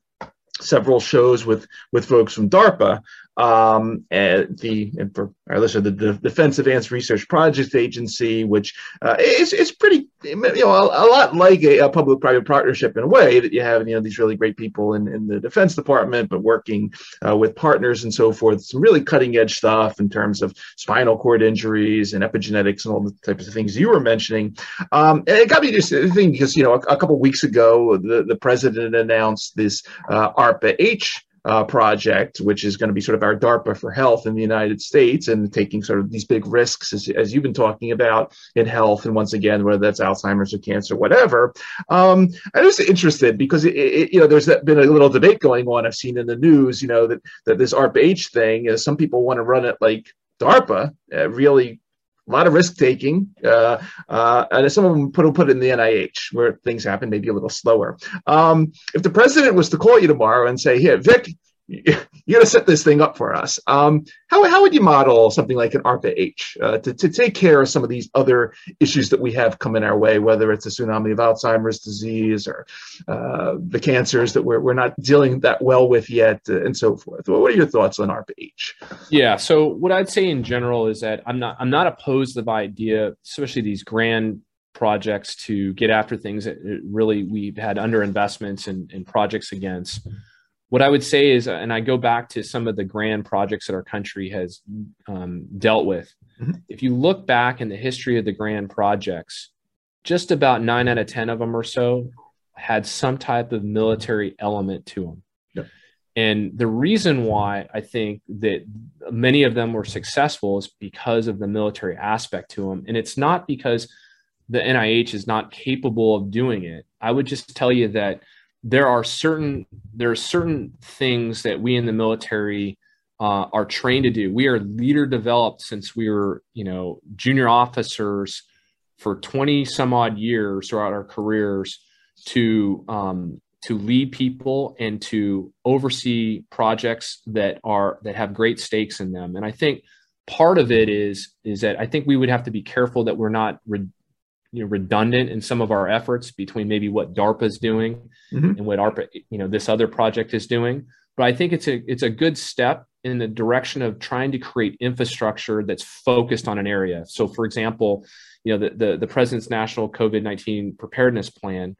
several shows with with folks from DARPA, um, and the and for our listener, the, the Defense Advanced Research Projects Agency, which uh, is is pretty, you know, a, a lot like a, a public-private partnership in a way that you have, you know, these really great people in, in the Defense Department, but working uh, with partners and so forth. Some really cutting-edge stuff in terms of spinal cord injuries and epigenetics and all the types of things you were mentioning. Um, and it got me just thinking because you know a, a couple weeks ago the the president announced this uh, ARPA H uh, project, which is going to be sort of our DARPA for health in the United States and taking sort of these big risks, as, as you've been talking about in health. And once again, whether that's Alzheimer's or cancer, whatever. Um, I was interested because, it, it, you know, there's been a little debate going on. I've seen in the news, you know, that, that this ARPA-H thing, uh, some people want to run it like DARPA, uh, really a lot of risk taking, uh, uh, and some of them put put it in the NIH where things happen maybe a little slower. Um, if the president was to call you tomorrow and say, "Here, Vic, you got to set this thing up for us. Um, how, how would you model something like an ARPA H uh, to, to take care of some of these other issues that we have coming our way, whether it's a tsunami of Alzheimer's disease or uh, the cancers that we're, we're not dealing that well with yet, uh, and so forth? What are your thoughts on ARPA H? Yeah, so what I'd say in general is that I'm not I'm not opposed to the idea, especially these grand projects to get after things that really we've had underinvestments and, and projects against what I would say is, and I go back to some of the grand projects that our country has um, dealt with. Mm-hmm. If you look back in the history of the grand projects, just about nine out of 10 of them or so had some type of military element to them. Yep. And the reason why I think that many of them were successful is because of the military aspect to them. And it's not because the NIH is not capable of doing it. I would just tell you that there are certain there are certain things that we in the military uh, are trained to do. We are leader developed since we were you know junior officers for 20 some odd years throughout our careers to um, to lead people and to oversee projects that are that have great stakes in them. And I think part of it is is that I think we would have to be careful that we're not re- you know, redundant in some of our efforts between maybe what DARPA is doing mm-hmm. and what ARPA, you know, this other project is doing. But I think it's a it's a good step in the direction of trying to create infrastructure that's focused on an area. So, for example, you know, the the, the president's national COVID nineteen preparedness plan,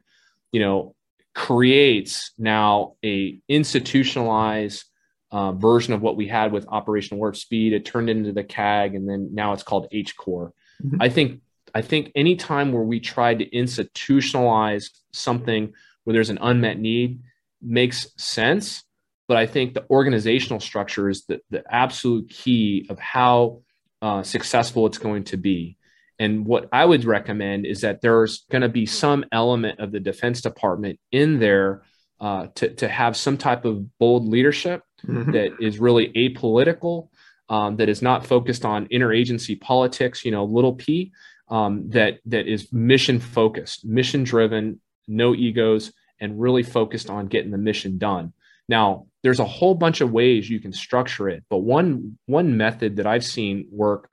you know, creates now a institutionalized uh, version of what we had with Operational Warp Speed. It turned into the CAG, and then now it's called H Core. Mm-hmm. I think I think any time where we try to institutionalize something where there's an unmet need makes sense. But I think the organizational structure is the, the absolute key of how uh, successful it's going to be. And what I would recommend is that there's going to be some element of the Defense Department in there uh, to, to have some type of bold leadership mm-hmm. that is really apolitical, um, that is not focused on interagency politics, you know, little p, um, that that is mission focused, mission driven, no egos, and really focused on getting the mission done. Now, there's a whole bunch of ways you can structure it, but one one method that I've seen work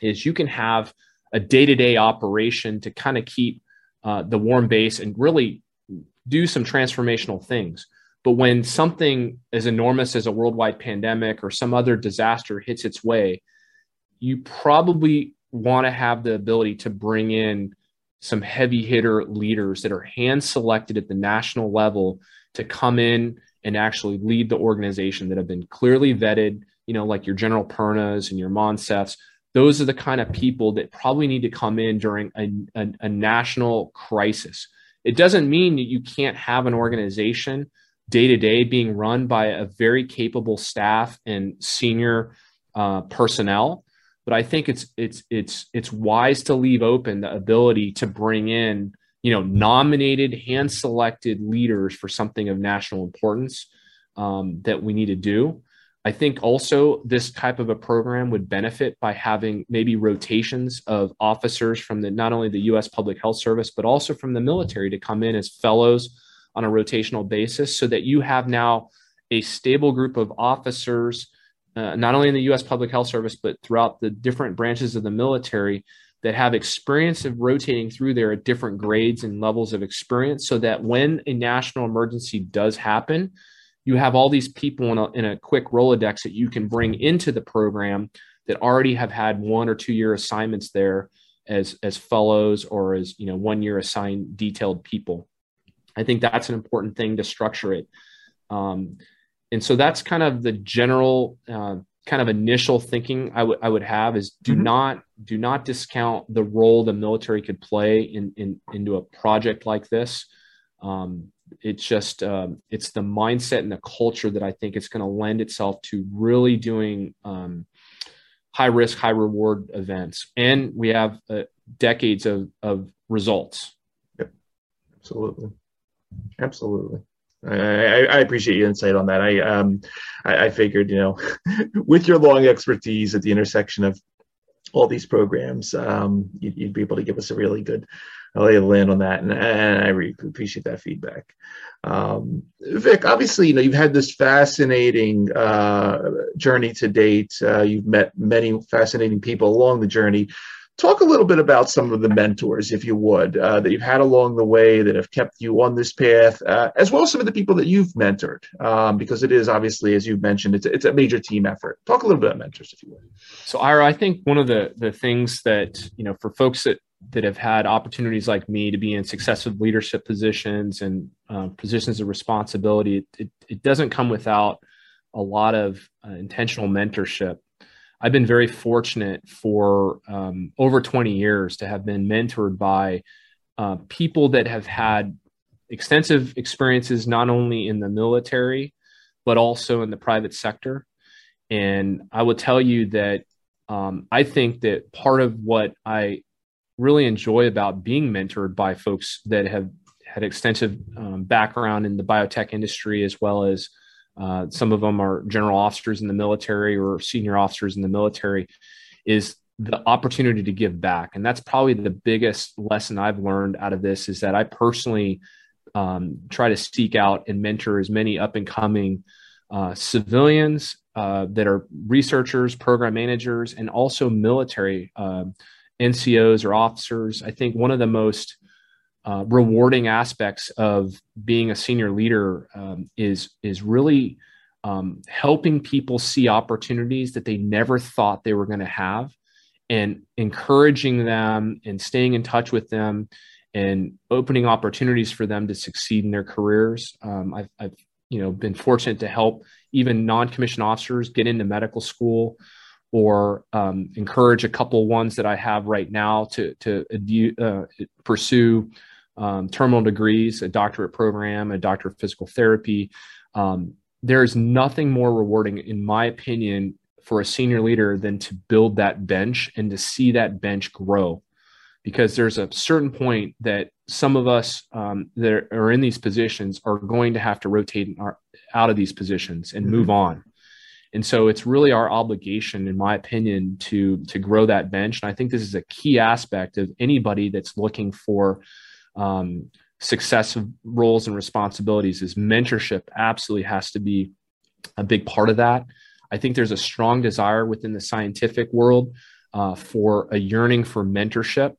is you can have a day to day operation to kind of keep uh, the warm base and really do some transformational things. But when something as enormous as a worldwide pandemic or some other disaster hits its way, you probably want to have the ability to bring in some heavy hitter leaders that are hand selected at the national level to come in and actually lead the organization that have been clearly vetted, you know, like your General Pernas and your Moncefs. Those are the kind of people that probably need to come in during a, a, a national crisis. It doesn't mean that you can't have an organization day to day being run by a very capable staff and senior uh, personnel but I think it's it's it's it's wise to leave open the ability to bring in you know nominated hand selected leaders for something of national importance um, that we need to do. I think also this type of a program would benefit by having maybe rotations of officers from the not only the U.S. Public Health Service but also from the military to come in as fellows on a rotational basis, so that you have now a stable group of officers uh, not only in the U.S. Public Health Service, but throughout the different branches of the military that have experience of rotating through there at different grades and levels of experience so that when a national emergency does happen, you have all these people in a, in a quick Rolodex that you can bring into the program that already have had one or two year assignments there as, as fellows or as, you know, one year assigned detailed people. I think that's an important thing to structure it. Um, and so that's kind of the general uh, kind of initial thinking I would I would have is do mm-hmm. not do not discount the role the military could play in, in into a project like this. Um, it's just um, it's the mindset and the culture that I think it's going to lend itself to really doing um, high risk, high reward events, and we have uh, decades of of results. Yep, absolutely, absolutely. I, I, appreciate your insight on that. I um I, I figured you know with your long expertise at the intersection of all these programs, um, you'd, you'd, be able to give us a really good lay of the land on that, and, and I really appreciate that feedback. Um, Vic, obviously, you know you've had this fascinating uh, journey to date. Uh, you've met many fascinating people along the journey. Talk a little bit about some of the mentors, if you would, uh, that you've had along the way that have kept you on this path, uh, as well as some of the people that you've mentored, um, because it is obviously, as you've mentioned, it's, it's a major team effort. Talk a little bit about mentors, if you would. So, Ira, I think one of the the things that you know for folks that that have had opportunities like me to be in successive leadership positions and uh, positions of responsibility, it, it, it, doesn't come without a lot of uh, intentional mentorship. I've been very fortunate for um, over 20 years to have been mentored by uh, people that have had extensive experiences not only in the military but also in the private sector. And I will tell you that um, I think that part of what I really enjoy about being mentored by folks that have had extensive um, background in the biotech industry as well as uh, some of them are general officers in the military or senior officers in the military, is the opportunity to give back. And that's probably the biggest lesson I've learned out of this is that I personally um, try to seek out and mentor as many up and coming uh, civilians uh, that are researchers, program managers, and also military uh, NCOs or officers. I think one of the most uh, rewarding aspects of being a senior leader um, is is really um, helping people see opportunities that they never thought they were going to have, and encouraging them and staying in touch with them, and opening opportunities for them to succeed in their careers. Um, I've, I've you know been fortunate to help even non-commissioned officers get into medical school or um, encourage a couple ones that I have right now to to uh, pursue um, terminal degrees, a doctorate program, a doctor of physical therapy. Um, there is nothing more rewarding, in my opinion, for a senior leader than to build that bench and to see that bench grow. Because there's a certain point that some of us um, that are in these positions are going to have to rotate our, out of these positions and mm-hmm. move on. And so it's really our obligation, in my opinion, to to grow that bench. And I think this is a key aspect of anybody that's looking for um, successive roles and responsibilities is mentorship absolutely has to be a big part of that. I think there's a strong desire within the scientific world uh, for a yearning for mentorship.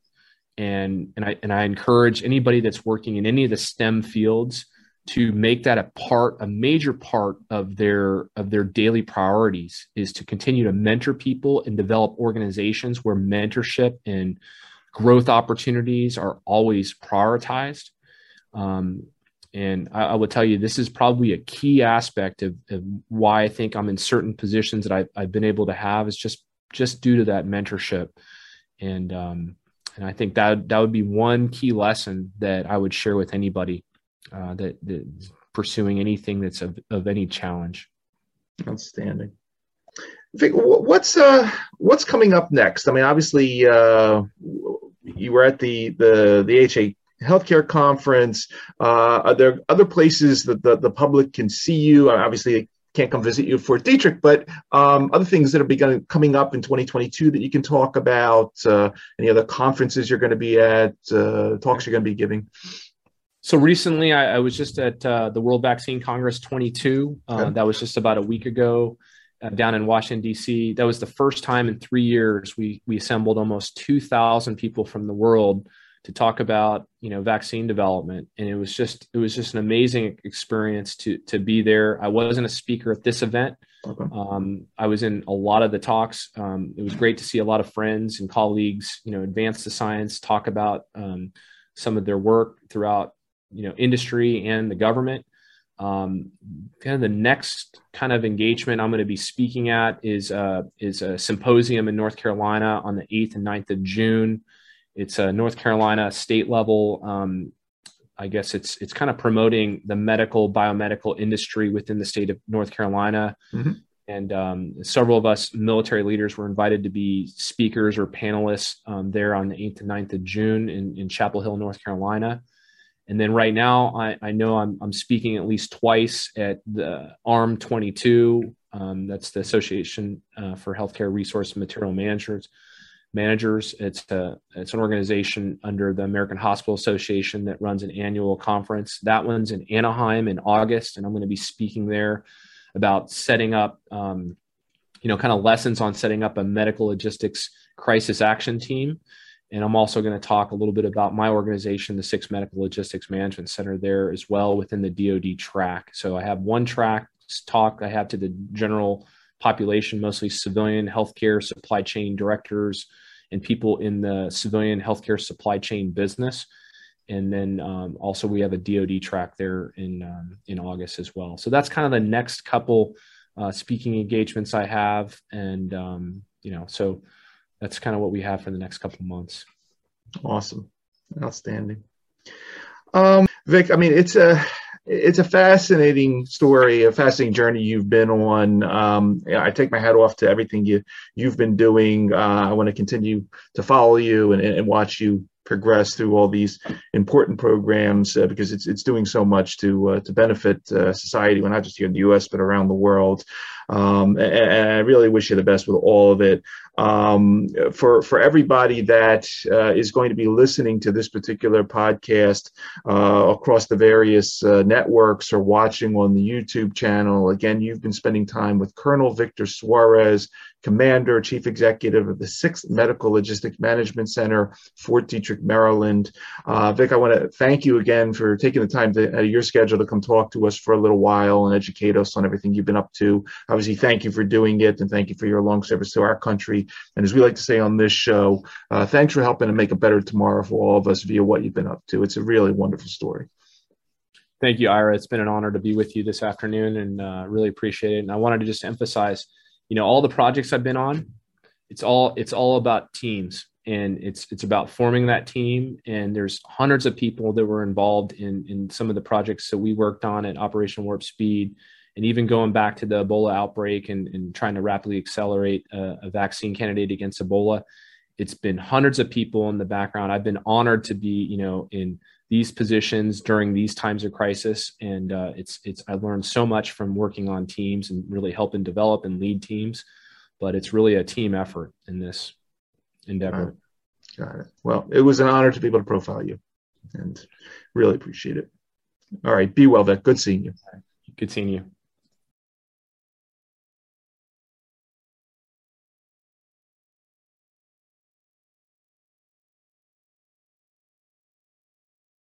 And, and, I, and I encourage anybody that's working in any of the STEM fields to make that a part, a major part of their of their daily priorities is to continue to mentor people and develop organizations where mentorship and growth opportunities are always prioritized. Um, and I, I, would tell you, this is probably a key aspect of, of why I think I'm in certain positions that I've, I've, been able to have is just just due to that mentorship. And um, and I think that that would be one key lesson that I would share with anybody uh, that, pursuing anything that's of, of any challenge. Outstanding. What's uh what's coming up next? I mean, obviously, uh, you were at the the the HA healthcare conference. Uh, are there other places that the, the public can see you? Obviously, can't come visit you Fort Detrick, but um, other things that are begun, coming up in 2022 that you can talk about. Uh, any other conferences you're going to be at? Uh, talks you're going to be giving. So recently, I, I was just at uh, the World Vaccine Congress 22. Uh, that was just about a week ago uh, down in Washington D.C. That was the first time in three years we we assembled almost 2,000 people from the world to talk about you know vaccine development, and it was just it was just an amazing experience to to be there. I wasn't a speaker at this event. Okay. Um, I was in a lot of the talks. Um, it was great to see a lot of friends and colleagues, you know, advance the science, talk about um, some of their work throughout, you know, industry and the government. Um, kind of the next kind of engagement I'm going to be speaking at is uh, is a symposium in North Carolina on the 8th and 9th of June. It's a North Carolina state level. Um, I guess it's it's kind of promoting the medical biomedical industry within the state of North Carolina. Mm-hmm. And um, several of us military leaders were invited to be speakers or panelists um, there on the 8th and 9th of June in, in Chapel Hill, North Carolina. And then right now, I, I know I'm, I'm speaking at least twice at the AHRMM 22. Um, that's the Association uh, for Healthcare Resource and Material Managers. Managers. It's a it's an organization under the American Hospital Association that runs an annual conference. That one's in Anaheim in August, and I'm going to be speaking there about setting up, um, you know, kind of lessons on setting up a medical logistics crisis action team and I'm also going to talk a little bit about my organization, the Six Medical Logistics Management Center, there as well within the DoD track. So I have one track talk I have to the general population, mostly civilian healthcare supply chain directors and people in the civilian healthcare supply chain business. And then um, also we have a DoD track there in um, in August as well. So that's kind of the next couple uh, speaking engagements I have, and um, you know, so that's kind of what we have for the next couple of months. Awesome, outstanding. Um, Vic, I mean, it's a it's a fascinating story, a fascinating journey you've been on. Um, I take my hat off to everything you you've been doing. Uh, I want to continue to follow you and, and watch you progress through all these important programs uh, because it's it's doing so much to uh, to benefit uh, society, well, not just here in the U.S. but around the world. Um, and, and, I really wish you the best with all of it um, for for everybody that uh, is going to be listening to this particular podcast uh, across the various uh, networks or watching on the YouTube channel. Again, you've been spending time with Colonel Victor Suarez, Commander, Chief Executive of the Sixth Medical Logistics Management Center, Fort Detrick, Maryland. Uh, Vic, I want to thank you again for taking the time to, out of your schedule to come talk to us for a little while and educate us on everything you've been up to. Obviously, thank you for doing it and thank you for your long service to our country. And as we like to say on this show, uh, thanks for helping to make a better tomorrow for all of us via what you've been up to. It's a really wonderful story. Thank you, Ira. It's been an honor to be with you this afternoon and uh, really appreciate it. And I wanted to just emphasize, you know, all the projects I've been on, it's all it's all about teams. And it's it's about forming that team. And there's hundreds of people that were involved in in some of the projects that we worked on at operation warp speed. And even going back to the Ebola outbreak and, and trying to rapidly accelerate a, a, vaccine candidate against Ebola, it's been hundreds of people in the background. I've been honored to be, you know, in these positions during these times of crisis, and uh, it's it's I learned so much from working on teams and really helping develop and lead teams. But it's really a team effort in this endeavor. Got it. Well, it was an honor to be able to profile you, and really appreciate it. All right, be well, Vic. Good seeing you. Good seeing you.